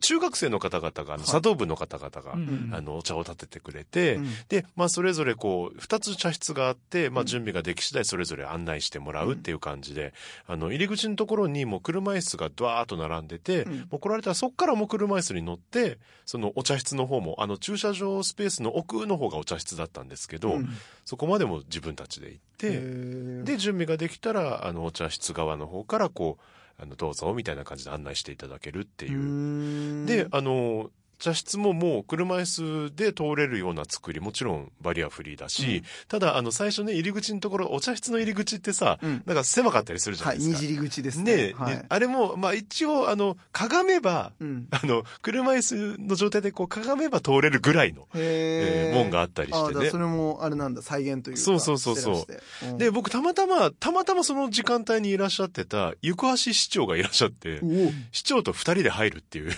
中学生の方々が、茶道部の方々が、うんあの、お茶を立ててくれて、うん。で、まあ、それぞれこう、二つ茶室があって、まあ、うん。準備ができ次第それぞれ案内してもらうっていう感じで、あの、入り口のところにもう車椅子がドワーッと並んでて、うん。もう来られたらそっからもう車椅子に乗って、そのお茶室の方も、あの、駐車場スペースの奥の方がお茶室だったんですけど、うん。そこまでも自分たちで行って、で、準備ができたら、あの、お茶室側の方からこう、あの、どうぞ、みたいな感じで案内していただけるっていう。うんで、あの、茶室ももう車椅子で通れるような作り、もちろんバリアフリーだし、うんただ、あの、最初ね、入り口のところ、お茶室の入り口ってさ、うんなんか狭かったりするじゃなはいい、ですか。にじり口ですねね。はいねあれも、まあ一応、あの、かがめば、うん。あの、車椅子の状態でこう、かがめば通れるぐらいの、えへー門があったりしてねそ。れも、あれなんだ、再現というか。そうそうそうそうで、僕たまたま、たまたまその時間帯にいらっしゃってた、行橋市長がいらっしゃって、お市長と二人で入るっていう。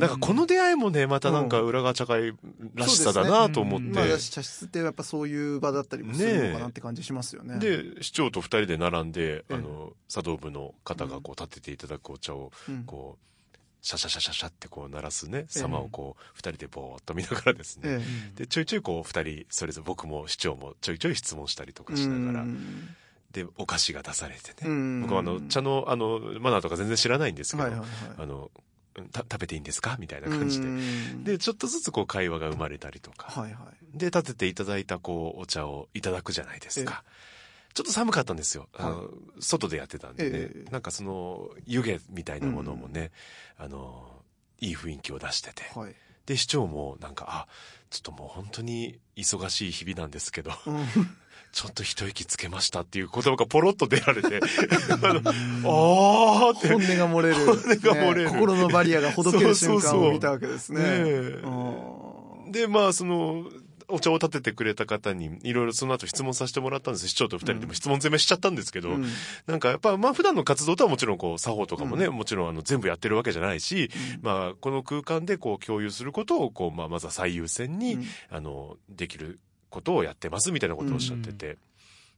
なんかこの出会いもね、またなんか裏側茶会らしさだなと思って。うん。まあ、だし茶室ってやっぱそういう場だったりもするのかなって感じしますよね。で、市長と二人で並んで、ええ。あの、茶道部の方がこう立てていただくお茶を、うん、こう、シャシャシャシャシャってこう鳴らすね、様をこう、二人でぼーっと見ながらですね。えで、ちょいちょいこう、二人、それぞれ僕も市長もちょいちょい質問したりとえかしながらう、ん。で、お菓子が出されてね。うん。僕はあの、茶の、あの、マナーとか全然知らないんですけど、はいはいはい。あの、た食べていいんですか？みたいな感じで。うんで、ちょっとずつこう会話が生まれたりとか。はいはい。で、立てていただいたこう、お茶をいただくじゃないですか。ちょっと寒かったんですよ。あの、外でやってたんでね。ええなんかその、湯気みたいなものもね、あの、いい雰囲気を出してて。はい。で、市長もなんか、あ、ちょっともう本当に忙しい日々なんですけど、うんちょっと一息つけましたっていう言葉がポロッと出られて、(laughs) あの、あーって。本音が漏れる。本音が漏れる。ね。心のバリアがほどける瞬間を見たわけですね。で、まあ、その、お茶を立ててくれた方に、いろいろその後質問させてもらったんです。市長と二人でも質問攻めしちゃったんですけど、うん。なんかやっぱ、まあ普段の活動とはもちろんこう、作法とかもね、もちろんあの全部やってるわけじゃないし、まあこの空間でこう共有することをこう、まあまずは最優先に、うん。あの、できることをやってますみたいなことをおっしゃってて、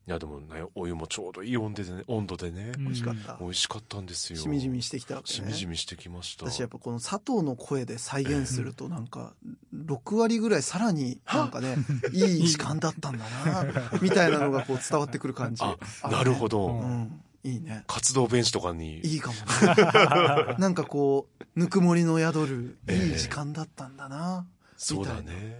いやでもね、お湯もちょうどいい温度でね、温度でね、うん美味しかった美。味しかったんですよ。しみじみしてきたわけね。しみじみしてきました。私やっぱこの佐藤の声で再現するとなんか6割ぐらいさらになんかね (laughs) いい時間だったんだなみたいなのがこう伝わってくる感じあ、あねなるほど。うんいいね活動ベンチとかに。いいかもね (laughs) なんかこうぬくもりの宿るいい時間だったんだなそうだね。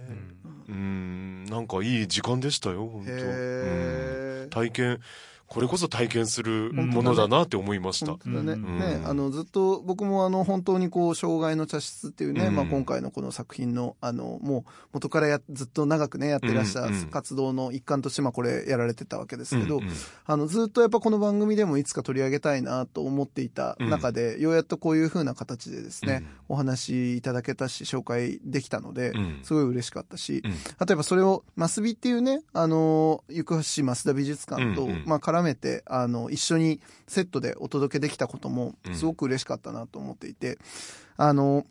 ううん、なんかいい時間でしたよ、本当。体験、これこそ体験するものだなって思いました。本。当だね,、うん。ねあのずっと僕もあの本当にこう障害の茶室っていうね、うん。まあ、今回のこの作品のあのもう元からやずっと長くねやってらっしゃるうんうん。活動の一環としてまあこれやられてたわけですけど、うんうん。あのずっとやっぱこの番組でもいつか取り上げたいなと思っていた中で、ようやっとこういう風な形でですね、お話いただけたし紹介できたので、うん。すごい嬉しかったし、うん。例えばそれを、マスビっていうね、あの、行橋市増田美術館と、うんうん。まあ絡めて、あの、一緒にセットでお届けできたこともうん、すごく嬉しかったなと思っていて、あの、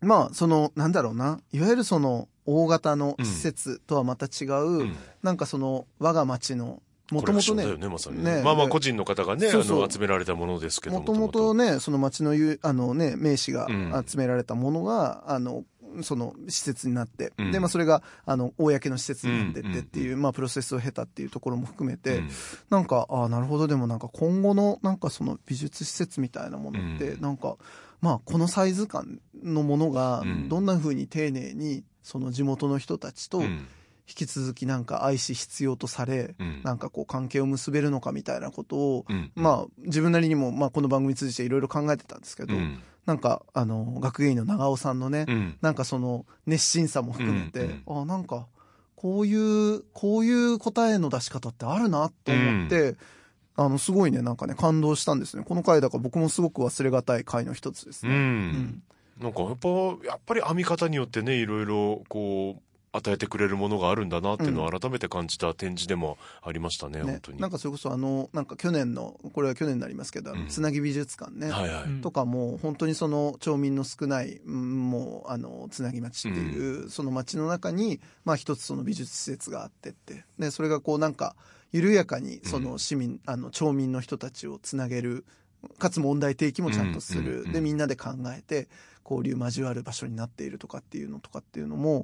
まあ、その、なんだろうな、いわゆるその、大型の施設とはまた違う、うん。なんかその、我が町の、もともとね、まね。ね。まあまあね。個人の方がね、あそうそう。の、集められたものですけどもともと。ね、その町のゆあのね、名士がうん。集められたものが、あの、その施設になって、うん。で、まあそれが、あの、公の施設になってってっていう、まあプロセスを経たっていうところも含めて、うん。なんか、ああ、なるほど、でもなんか今後のなんかその美術施設みたいなものって、うん。なんか、まあこのサイズ感のものがうん、どんな風に丁寧に、その地元の人たちとうん引き続きなんか愛し必要とされ、うん。なんかこう関係を結べるのかみたいなことを、うん。まあ、自分なりにも、まあ、この番組通じていろいろ考えてたんですけど、うん。なんか、あの、学芸員の長尾さんのね、うん。なんかその、熱心さも含めて、うんあなんか、こういう、こういう答えの出し方ってあるなと思って、あの、すごいね、なんかね、感動したんですね。この回だから僕もすごく忘れがたい回の一つですうね。ん。なんかやっぱ、やっぱり編み方によってね、いろいろこう、与えてくれるものがあるんだなっていうのを改めて感じた展示でもありましたね、ね。本当に。なんかそれこそあの、なんか去年の、これは去年になりますけど、うん。つなぎ美術館ね。はいはい。うん。とかも本当にその町民の少ない、うんもうあのつなぎ町っていう、その町の中に、まあ、一つその美術施設があってって。でそれがこうなんか緩やかにその市民、あの町民の人たちをつなげるかつ問題提起もちゃんとする、うん。うん。うんでみんなで考えて交流交わる場所になっているとかっていうのとかっていうのも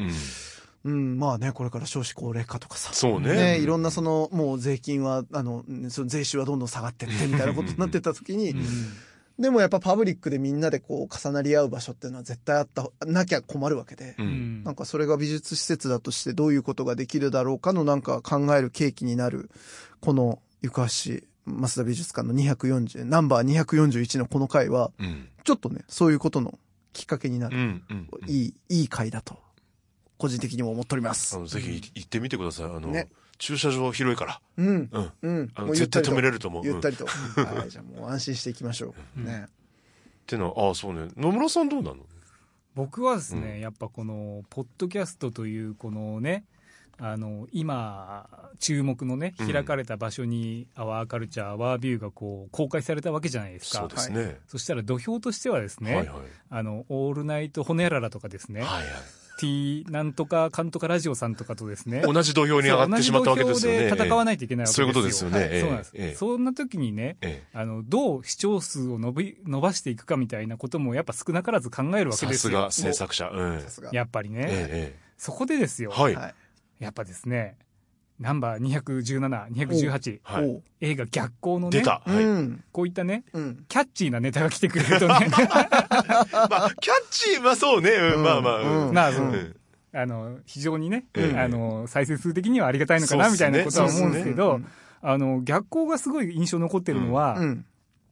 う、んうんまあねこれから少子高齢化とかさそうね。ね、いろんなそのもう税金はあのその税収はどんどん下がってってみたいなことになってた時に、うんでもやっぱパブリックでみんなでこう重なり合う場所っていうのは絶対あったなきゃ困るわけで、う。うんんなんかそれが美術施設だとしてどういうことができるだろうかのなんか考える契機になるこの床橋増田美術館の240ナンバー241のこの回はうん。ちょっとねそういうことのきっかけになる。いいいい回だと個人的にも思っております。あのぜひ行ってみてください。あの、ね。駐車場広いから。うん。うん。うん。あの絶対止めれると思う。うん。ゆったりと、(laughs) はい、じゃあもう安心していきましょう、ね。ってのは、ああ、そうね。野村さんどうなの？僕はですね、うん。やっぱこのポッドキャストというこのねあの今注目のねうん。開かれた場所に「アワーカルチャーアワービュー」がこう公開されたわけじゃないですか。そうですね。そしたら土俵としてはですね、はいはい。あのオールナイトホネララとかですね、はいはい。T なんとかかんとかラジオさんとかとですね。同じ土俵に上がってしまったわけですよね。戦わないといけないわけですよ。そういうことですよね。はい。ええ。そうなんです、ええ。そんな時にねえあのどう視聴数を伸び伸ばしていくかみたいなこともやっぱ少なからず考えるえ。わけですよ。さすが制作者。うん。さすが。やっぱりね、ええ。そこでですよ。はい。やっぱですねナンバー217、218、はい。映画逆光のね。出、た。はい。うん。こういったね、うん。キャッチーなネタが来てくれるとね、(laughs) まあ、キャッチーはそうね。うんうん。まあまあ。うん。まあそう。うん。あの、非常にね、ええ。あの、再生数的にはありがたいのかな、みたいなことは思うんですけどそうっすね、あの、逆光がすごい印象残ってるのは、うん。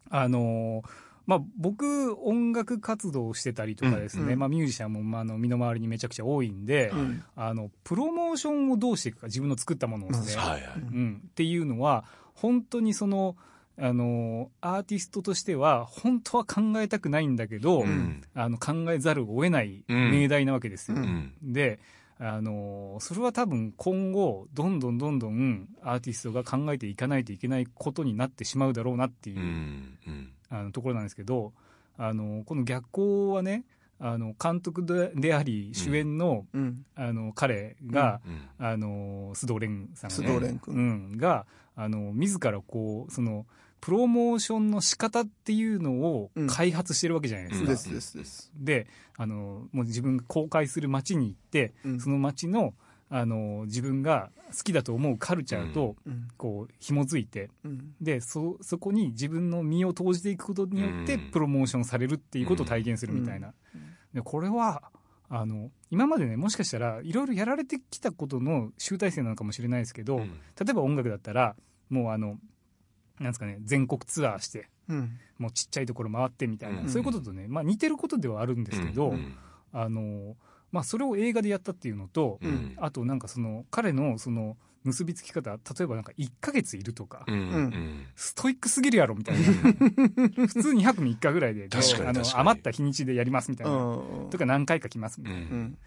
あの、まあ、僕、音楽活動をしてたりとかですね、うんまあ、ミュージシャンも、まあ、あの身の回りにめちゃくちゃ多いんで、うんあの、プロモーションをどうしていくか、自分の作ったものをですね、はいはい。うん、っていうのは本当にそのあのアーティストとしては本当は考えたくないんだけど、うん。あの考えざるを得ないうん命題なわけですよ。ううん。であのそれは多分今後どんどんどんどんアーティストが考えていかないといけないことになってしまうだろうなっていうう、ん。うん。あのところなんですけどあのこの逆光はねあの監督でであり主演の,、うんあの彼が、うん。あの須藤蓮さんが、ね、須藤蓮君うん、があの自らこうそのプロモーションの仕方っていうのをうん。開発してるわけじゃないですか。ですですです。であのもう自分が公開する街に行って、うん。その街のあの自分が好きだと思うカルチャーと、うん。こう紐づいてうん。でそそこに自分の身を投じていくことによってうん。プロモーションされるっていうことを体現するみたいな、でこれはあの今までねもしかしたらいろいろやられてきたことの集大成なのかもしれないですけど、うん。例えば音楽だったらもうあのなんですかね全国ツアーしてうん。もうちっちゃいところ回ってみたいな、うん。そういうこととね、まあ、似てることではあるんですけど、うんあのまあ、それを映画でやったっていうのと、うん。あとなんかその彼のその結びつき方例えばなんか1ヶ月いるとか、うんうん。ストイックすぎるやろみたいな。普通2泊3日ぐらいであの余った日にちでやりますみたいな、うん。とか何回か来ますみたいな、うんうん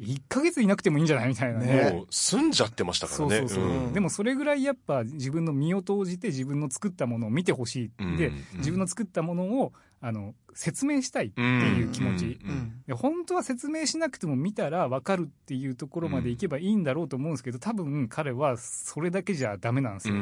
1ヶ月いなくてもいいんじゃない？みたいなね。ねもう住んじゃってましたからね。でもそれぐらいやっぱ自分の身を投じて自分の作ったものを見てほしい、で自分の作ったものをあの説明したいっていう気持ち、で本当は説明しなくても見たら分かるっていうところまでいけばいいんだろうと思うんですけど多分彼はそれだけじゃダメなんですよ、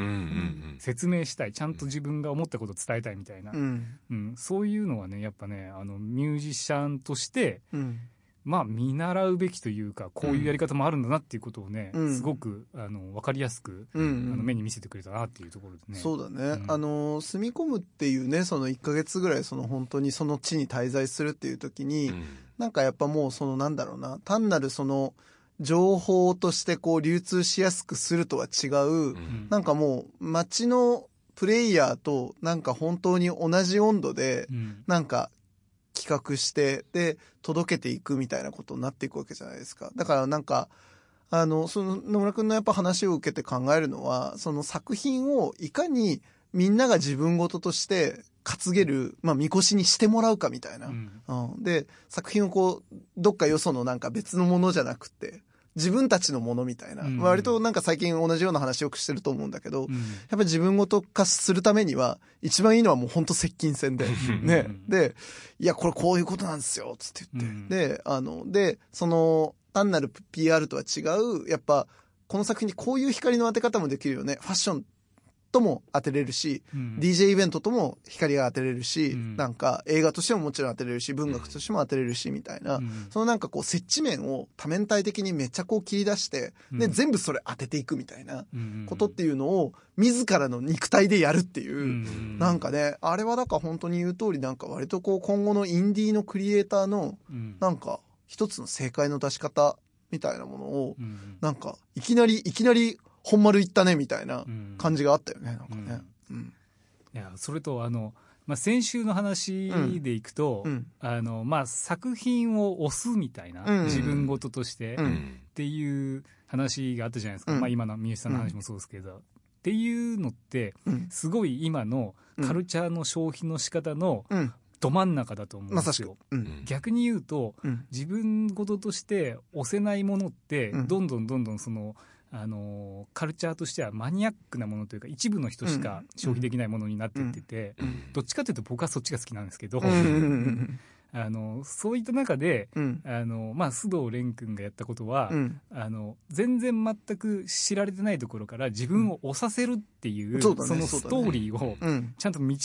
説明したい。ちゃんと自分が思ったことを伝えたいみたいな、うん。うん。そういうのはねやっぱねあのミュージシャンとしてうんまあ見習うべきというかこういうやり方もあるんだなっていうことをね、うん。すごくあの分かりやすく、うあのん目に見せてくれたなっていうところですね。そうだね、うん。あの住み込むっていうねその1か月ぐらいその本当にその地に滞在するっていう時に、うん。なんかやっぱもうそのなんだろうな単なるその情報としてこう流通しやすくするとは違う、うん。なんかもう街のプレイヤーとなんか本当に同じ温度でうん。なんか企画してで届けていくみたいなことになっていくわけじゃないですか。だからなんかあの、その野村くんのやっぱ話を受けて考えるのは、その作品をいかにみんなが自分事として担げる、まあ、みこしにしてもらうかみたいな。うん。うん、で、作品をこう、どっかよそのなんか別のものじゃなくて、自分たちのものみたいな。うん割となんか最近同じような話よくしてると思うんだけど、うんやっぱり自分ごと化するためには、一番いいのはもう本当接近戦で。(laughs) ねう。んで、いや、これこういうことなんですよ、つって言って。うんで、あの、で、その、単なる PR とは違う、やっぱ、この作品にこういう光の当て方もできるよね。ファッションとも当てれるし、うん。DJ イベントとも光が当てれるし、うん。なんか映画としてももちろん当てれるし、文学としても当てれるし、みたいな、うん。そのなんかこう接地面を多面体的にめっちゃこう切り出して、で、うん。全部それ当てていくみたいなうん。ことっていうのを、自らの肉体でやるっていう、うん。なんかね、あれはだから本当に言う通りなんか割とこう今後のインディーのクリエイターのうん。なんか一つの正解の出し方みたいなものをうん。なんかいきなりいきなり本丸いったねみたいなうん感じがあったよねなんかね。うん。いやそれとあの、まあ、先週の話でいくと、うん。あのまあ、作品を押すみたいな、うん自分事として、ううんんっていう話があったじゃないですか、うんまあ、今の三好さんの話もそうですけど、っていうのってうん。すごい今のカルチャーの消費の仕方のうん。ど真ん中だと思うんですよ。。うん。逆に言うとうん。自分事として押せないものってうんどんどんどんどんその、あのカルチャーとしてはマニアックなものというか一部の人しか消費できないものになっていってて、うんどっちかというと僕はそっちが好きなんですけど、(laughs) あのそういった中でうん。あの、まあ、須藤蓮君がやったことは、うん。あの全然全く知られてないところから自分を押させるっていう、そのストーリーをうん。ちゃんと道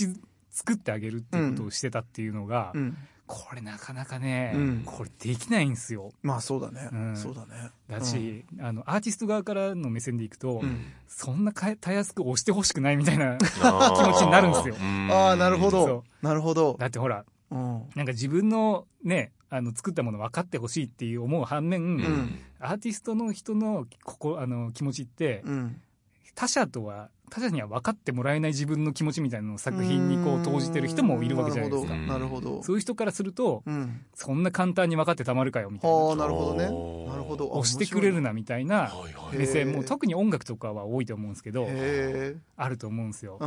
作ってあげるっていうことをしてたっていうのが、うん。これなかなかね、うんこれできないんですよ。まあそうだねう。んそうだね。だし、あのアーティスト側からの目線でいくと、うん。そんなかたやすく押してほしくないみたいな (laughs) 気持ちになるんですよああ、なるほそど。なるほど。だってほらうん。なんか自分のねあの作ったもの分かってほしいっていう思う反面、んアーティストの人のここあの気持ちって、うん。他者とは他者には分かってもらえない自分の気持ちみたいなのを作品にこう投じてる人もいるわけじゃないですかなるほど。そういう人からするとうん。そんな簡単に分かってたまるかよみたいなはあ、なるほどね。なるほど。あ押してくれる面なみたいな目線も特に音楽とかは多いと思うんですけどあると思うんですよ。だ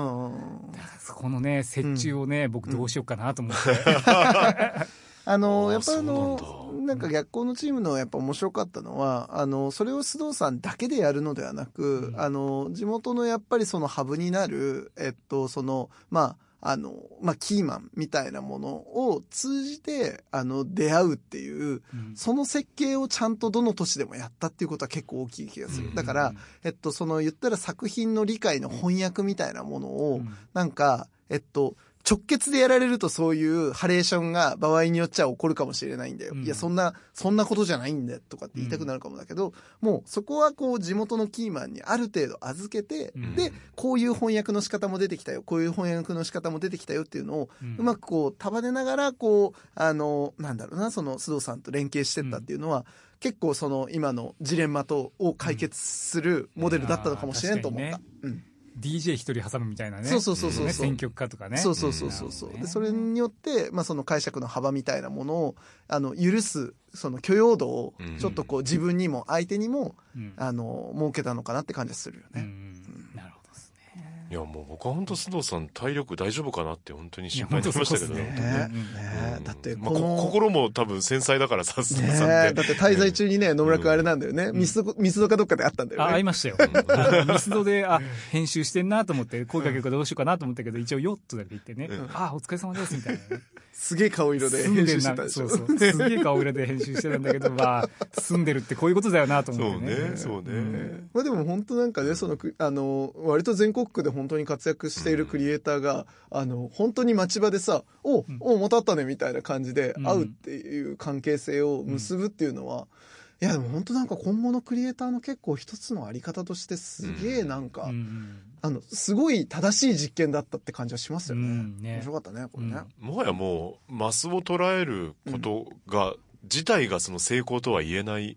からそこのね折衷をね、僕どうしようかなと思って、(laughs) あの、やっぱあのなんか逆光のチームのやっぱ面白かったのは、あの、それを須藤さんだけでやるのではなく、うん。あの、地元のやっぱりそのハブになる、えっと、その、まあ、あの、まあ、キーマンみたいなものを通じて、あの、出会うっていう、うん。その設計をちゃんとどの都市でもやったっていうことは結構大きい気がする。だから、えっと、その言ったら作品の理解の翻訳みたいなものを、うん。なんか、えっと、直結でやられるとそういうハレーションが場合によっちゃ起こるかもしれないんだよ。うん。いや、そんな、そんなことじゃないんだよとかって言いたくなるかもだけど、もうそこはこう地元のキーマンにある程度預けて、うん。で、こういう翻訳の仕方も出てきたよ、こういう翻訳の仕方も出てきたよっていうのを、うん。うまくこう束ねながら、こう、あの、なんだろうな、その須藤さんと連携してったっていうのは、結構その今のジレンマとを解決するモデルだったのかもしれんと思った。うん。うん DJ 一人挟むみたいなね。そうそうそうそうね選曲家とかね。そうそうそうそうそう、うん。でそれによって、まあ、その解釈の幅みたいなものをあの許すその許容度をうん。ちょっとこう自分にも相手にもうん。あの設けたのかなって感じがするよね。いやもう僕は本当須藤さん体力大丈夫かなって本当に心配になりましたけど。ね。ねねえうん。だってまあこの、こ心も多分繊細だからさ須藤ねさんえってだって滞在中にね野村君あれなんだよね、ミスドミスドかどっかであったんだよあ、会いね。ましたよ。ミスドで、あ、編集してんなと思って、声かけるかどうしようかなと思ったけど、一応ヨットだけ言ってね、うん。あ、お疲れ様です、みたいな。ね。すげえ顔色で編集してたでしょ。そうそう。すげえ顔裏で編集してたんだけど、(laughs) まあ、住んでるってこういうことだよなと思そうってね。ねそうね、ん。まあでも本当なんかね、そのく、あの、割と全国区で本当に活躍しているクリエイターが、あの、本当に街場でさ、おうおうまた会ったねみたいな感じでうん。会うっていう関係性を結ぶっていうのは、いやでも本当なんか今後のクリエイターの結構一つのあり方としてすげえなんか、うんあの、すごい正しい実験だったって感じはしますよね。うん。ね。面白かったね、これね。もはやもうマスを捉えることが、自体がその成功とは言えない。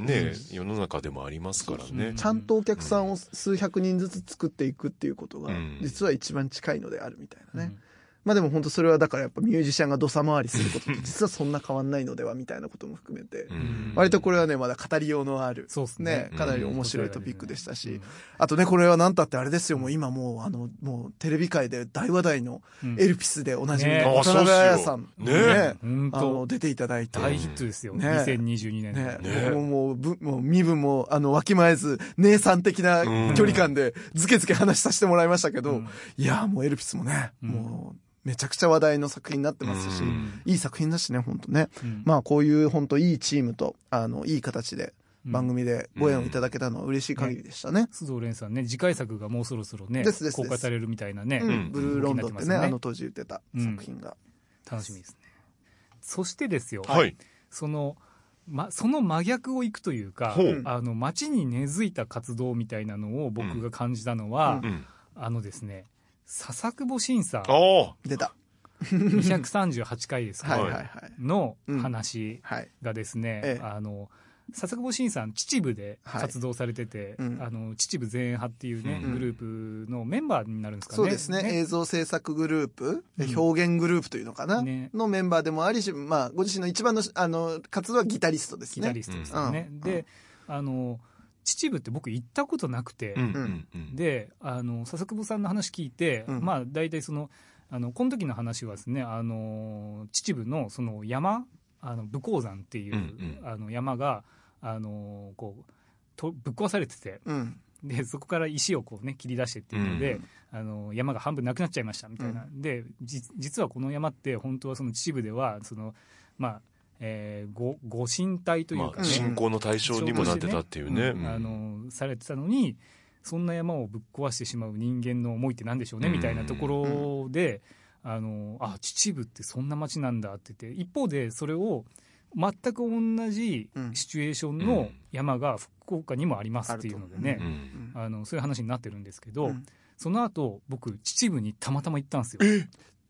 ね、世の中でもありますからね。ちゃんとお客さんを数百人ずつ作っていくっていうことがうん、実は一番近いのであるみたいなね。まあでも本当それはだからやっぱミュージシャンが土佐回りすることと (laughs) 実はそんな変わんないのではみたいなことも含めて、うん。割とこれはね、まだ語りようのある、そうっすね。かなり面白いトピックでしたし、うん。あとね、これは何たってあれですよ、もう今もう、あの、もうテレビ界で大話題のうん。エルピスでおなじみねの渡辺彩さん、ねあの、当出ていただいて、大ヒットですよ、ね2022年ね、ねもう、もう、ぶもう身分も、あの、わきまえず、姉さん的な距離感で、ずけずけ話させてもらいましたけど、うん。いやーもうエルピスもね、うん。もう、めちゃくちゃ話題の作品になってますし、うんいい作品だしね、本当ね。うんまあ、こういう本当いいチームと、あの、いい形で、番組でご縁をいただけたのは嬉しい限りでしたね。須藤蓮さんね、次回作がもうそろそろね、ですですです公開されるみたいなね、うん、ブルーロンドってね、動きになますよあの当時言ってた作品が。楽しみですね。そしてですよ、はい。その、ま、その真逆をいくというかほう、あの、街に根付いた活動みたいなのを僕が感じたのは、うん。あのですね、笹久保慎さん、ああ。出た。238回ですか、はいはいはい。の話はい。がですね、ええあの、笹久保慎さん、秩父ではい活動されてて、うんあの、秩父前衛派っていうね、うんグループのメンバーになるんですかね？そうですね。映像制作グループ、表現グループというのかな、ねのメンバーでもありし、まあ、ご自身の一番の、あの、活動はギタリストですね。ギタリストですよね。うんで、あの、秩父って僕行ったことなくて、うんうんうん。で、あの、笹久保さんの話聞いて、うんまあ、大体その、あの、この時の話はですね、あの、秩父のその山、あの、武甲山っていう、うんあの、山が、あの、こう、とぶっ壊されてて、うん。で、そこから石をこうね、切り出してっていうので、うんあの、山が半分なくなっちゃいました、みたいな。で、じ、実はこの山って、本当はその秩父では、その、まあ、えーご、ご神体というまあ、かね、信仰の対象にもなってたっていうね。うん。あのされてたのにそんな山をぶっ壊してしまう人間の思いって何でしょうね、うん。みたいなところであのあ秩父ってそんな街なんだって。言って一方でそれを全く同じうん。シチュエーションのうん山が福岡にもありますっていうのでね。あのそういう話になってるんですけど、うん。その後僕秩父にたまたま行ったんですよ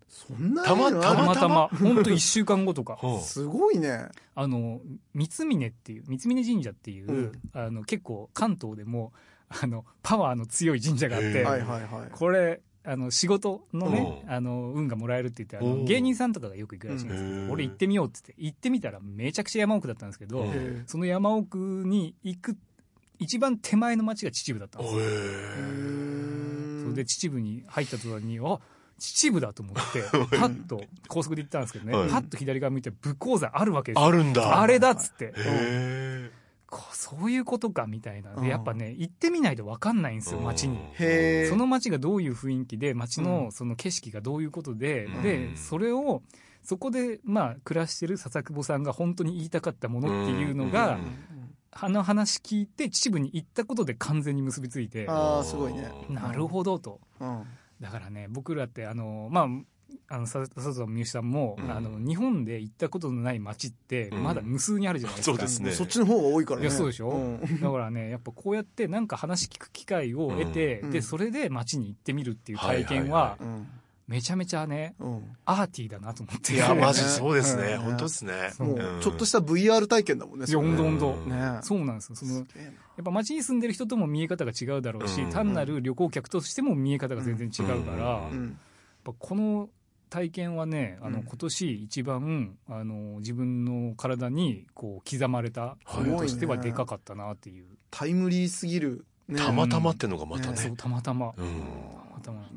そんなたまたま。たま本当1週間後とか。(laughs) はすごいね。あの三峰っていう三峰神社っていう、うん。あの結構関東でもあのパワーの強い神社があって、はいはいはい。これあの仕事のね、うん。あの運がもらえるって言ってあの芸人さんとかがよく行くらしいんです。けど、うん俺行ってみようって言って行ってみたらめちゃくちゃ山奥だったんですけど、その山奥に行く一番手前の町が秩父だったんですよ、ー。それで秩父に入った途端にあ秩父だと思って (laughs) パッと高速で行ったんですけどね、はい。パッと左側見て武甲山あるわけですよ。あるんだ。あれだっつって。へえ。こうそういうことかみたいな。うん。でやっぱね行ってみないと分かんないんですよ街に。へー。その街がどういう雰囲気で街うのその景色がどういうことで、うん。でそれをそこでまあ暮らしてる笹久保さんが本当に言いたかったものっていうのが、うん。あの話聞いて秩父に行ったことで完全に結びついてああ、すごいね。なるほどと。うん。だからね僕らってあのまああの佐佐藤三好さんも、うん。あの日本で行ったことのない街ってうん。まだ無数にあるじゃないですか、そうですね。そっちの方が多いからね。いやそうでしょ、ん。だからねやっぱこうやってなんか話聞く機会を得て、うん。でそれで街に行ってみるっていう体験はいはい。はうん。めちゃめちゃねうん。アーティーだなと思って。いや、マジねそうですね。うん。本当ですね。もう、ちょっとした VR 体験だもんね。いやほんとほんと。うんね。そうなんですよ。そのやっぱ街に住んでる人とも見え方が違うだろうし、うん。単なる旅行客としても見え方が全然違うから、うん。やっうん。ぱこの体験はねあのうん。今年一番あの自分の体にこう刻まれたはい。ものとしてはでかかったなっていう、タイムリーすぎる。ね。たまたまってのがまたね。そうね。たまたま、うん。たまたま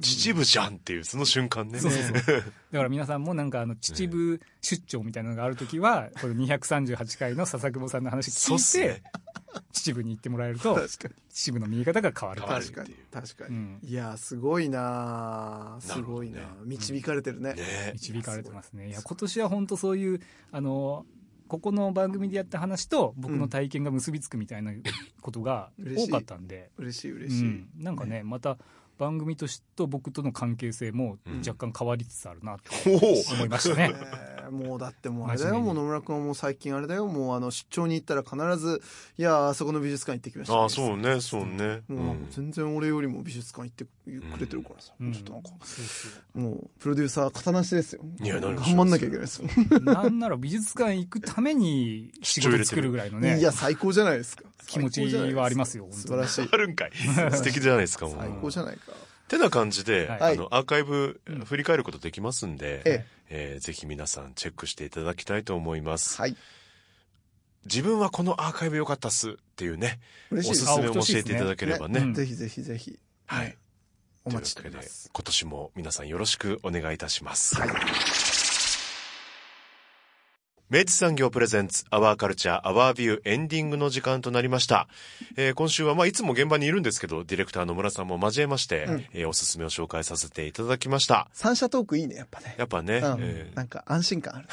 秩父じゃんっていう、その瞬間ね。そうそうそうだから皆さんもなんかあの秩父出張みたいなのがあるときは、この238回の笹久保さんの話聞いて、すね。秩父に行ってもらえると、確かに。秩父の見え方が変わる確かに。確かに。うんいや、すごいなすごいななるほ導かれてるね。ね導かれてますね。いや、今年は本当そういう、あの、ここの番組でやった話と僕の体験が結びつくみたいなことが多かったんで、嬉しい嬉しい。うん、なんかね、また番組としと僕との関係性も若干変わりつつあるなと思いましたね。ね (laughs) えもうだってもうあれだよ、もう野村君はもう最近あれだよ、もうあの出張に行ったら必ず、いや、あそこの美術館行ってきました、ああ、そうね、そうね。うもう全然俺よりも美術館行ってくれてるからさ、うんちょっとなんか、そうそうもうプロデューサー肩なしですよ。いや頑張んなきゃいけないですよ。なんなら美術館行くために仕事作るぐらいのねいや、最高じゃないですか。気持ちはありますよ素晴らしい。あるんかい。素敵じゃないですか、もう。最高じゃないか。てな感じで、はいあの、アーカイブ振り返ることできますんで、ええーぜひ皆さんチェックしていただきたいと思います。はい。自分はこのアーカイブ良かったっすっていうね、嬉しいですおすすめを教えていただければね。うんぜひぜひぜひ。はい。お待ちしてというわけでおります。今年も皆さんよろしくお願いいたします。はい。明治産業プレゼンツアワーカルチャーアワービューエンディングの時間となりました。えー今週はまあいつも現場にいるんですけど、ディレクターの村さんも交えまして、うんえーおすすめを紹介させていただきました。三者トークいいね、やっぱね。やっぱね、うんえーなんか安心感ある。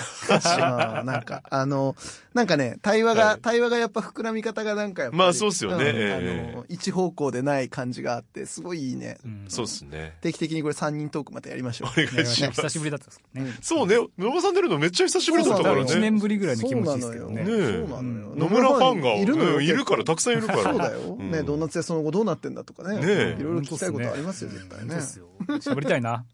うんなんか、あの、なんかね、対話が、はい対話がやっぱ膨らみ方がなんかやっぱり。まあそうっすよねんええあの、一方向でない感じがあって、すごいいいね。うんそうですね。定期的にこれ三人トークまたやりましょう。お願いします。久しぶりだったんですね。そうね、野村さん出るのめっちゃ久しぶりだったからそう1ね。年ぶりぐらいの気持ちですけどね。そうなのよ。野村ファンがいるから、たくさんいるから。そうだよ。うんね、ドーナツ屋その後どうなってんだとかね。ねえいろいろ聞きたいことありますよ、絶対ね本当で。すよ。喋りたいな。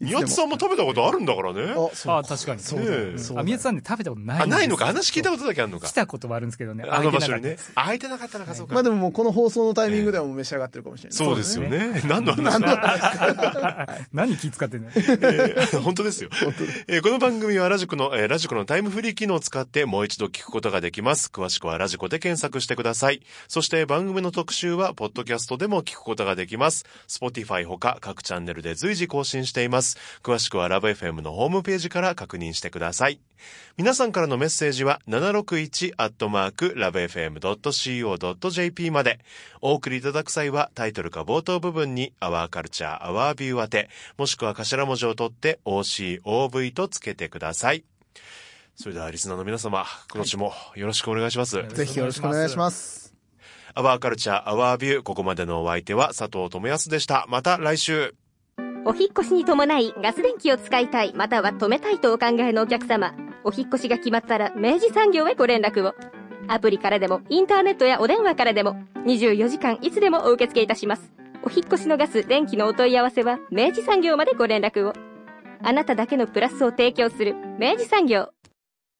宮津さんも食べたことあるんだからね。あ、そうあ、確かに。そうあ、宮津さんで食べたことないあ、ないのか？話聞いたことだけあるのか？来。たことはあるんですけどね。あの場所にね空いてなかったのか、そうか。まあでももうこの放送のタイミングではもう召し上がってるかもしれない。そうですよね。何の話？(laughs) 何気使ってんのえー本当ですよ。えーこの番組はラジコの、えーラジコのタイムフリー機能を使ってもう一度聞くことができます。詳しくはラジコで検索してください。そして番組の特集はポッドキャストでも聞くことができます。Spotify ほか各チャンネルで随時更新しています。詳しくはラブ f m のホームページから確認してください。皆さんからのメッセージは 761-lovefm.co.jp まで。お送りいただく際はタイトルか冒頭部分に Our Culture, Our View 宛て、もしくは頭文字を取って OCOV とつけてください。それではリスナーの皆様、今年もよろしくお願いします。ぜひよろしくお願いします。Our Culture, Our View ここまでのお相手は佐藤智康でした。また来週。お引っ越しに伴いガス電気を使いたいまたは止めたいとお考えのお客様お引っ越しが決まったら明治産業へご連絡をアプリからでもインターネットやお電話からでも24時間いつでもお受け付けいたしますお引っ越しのガス電気のお問い合わせは明治産業までご連絡をあなただけのプラスを提供する明治産業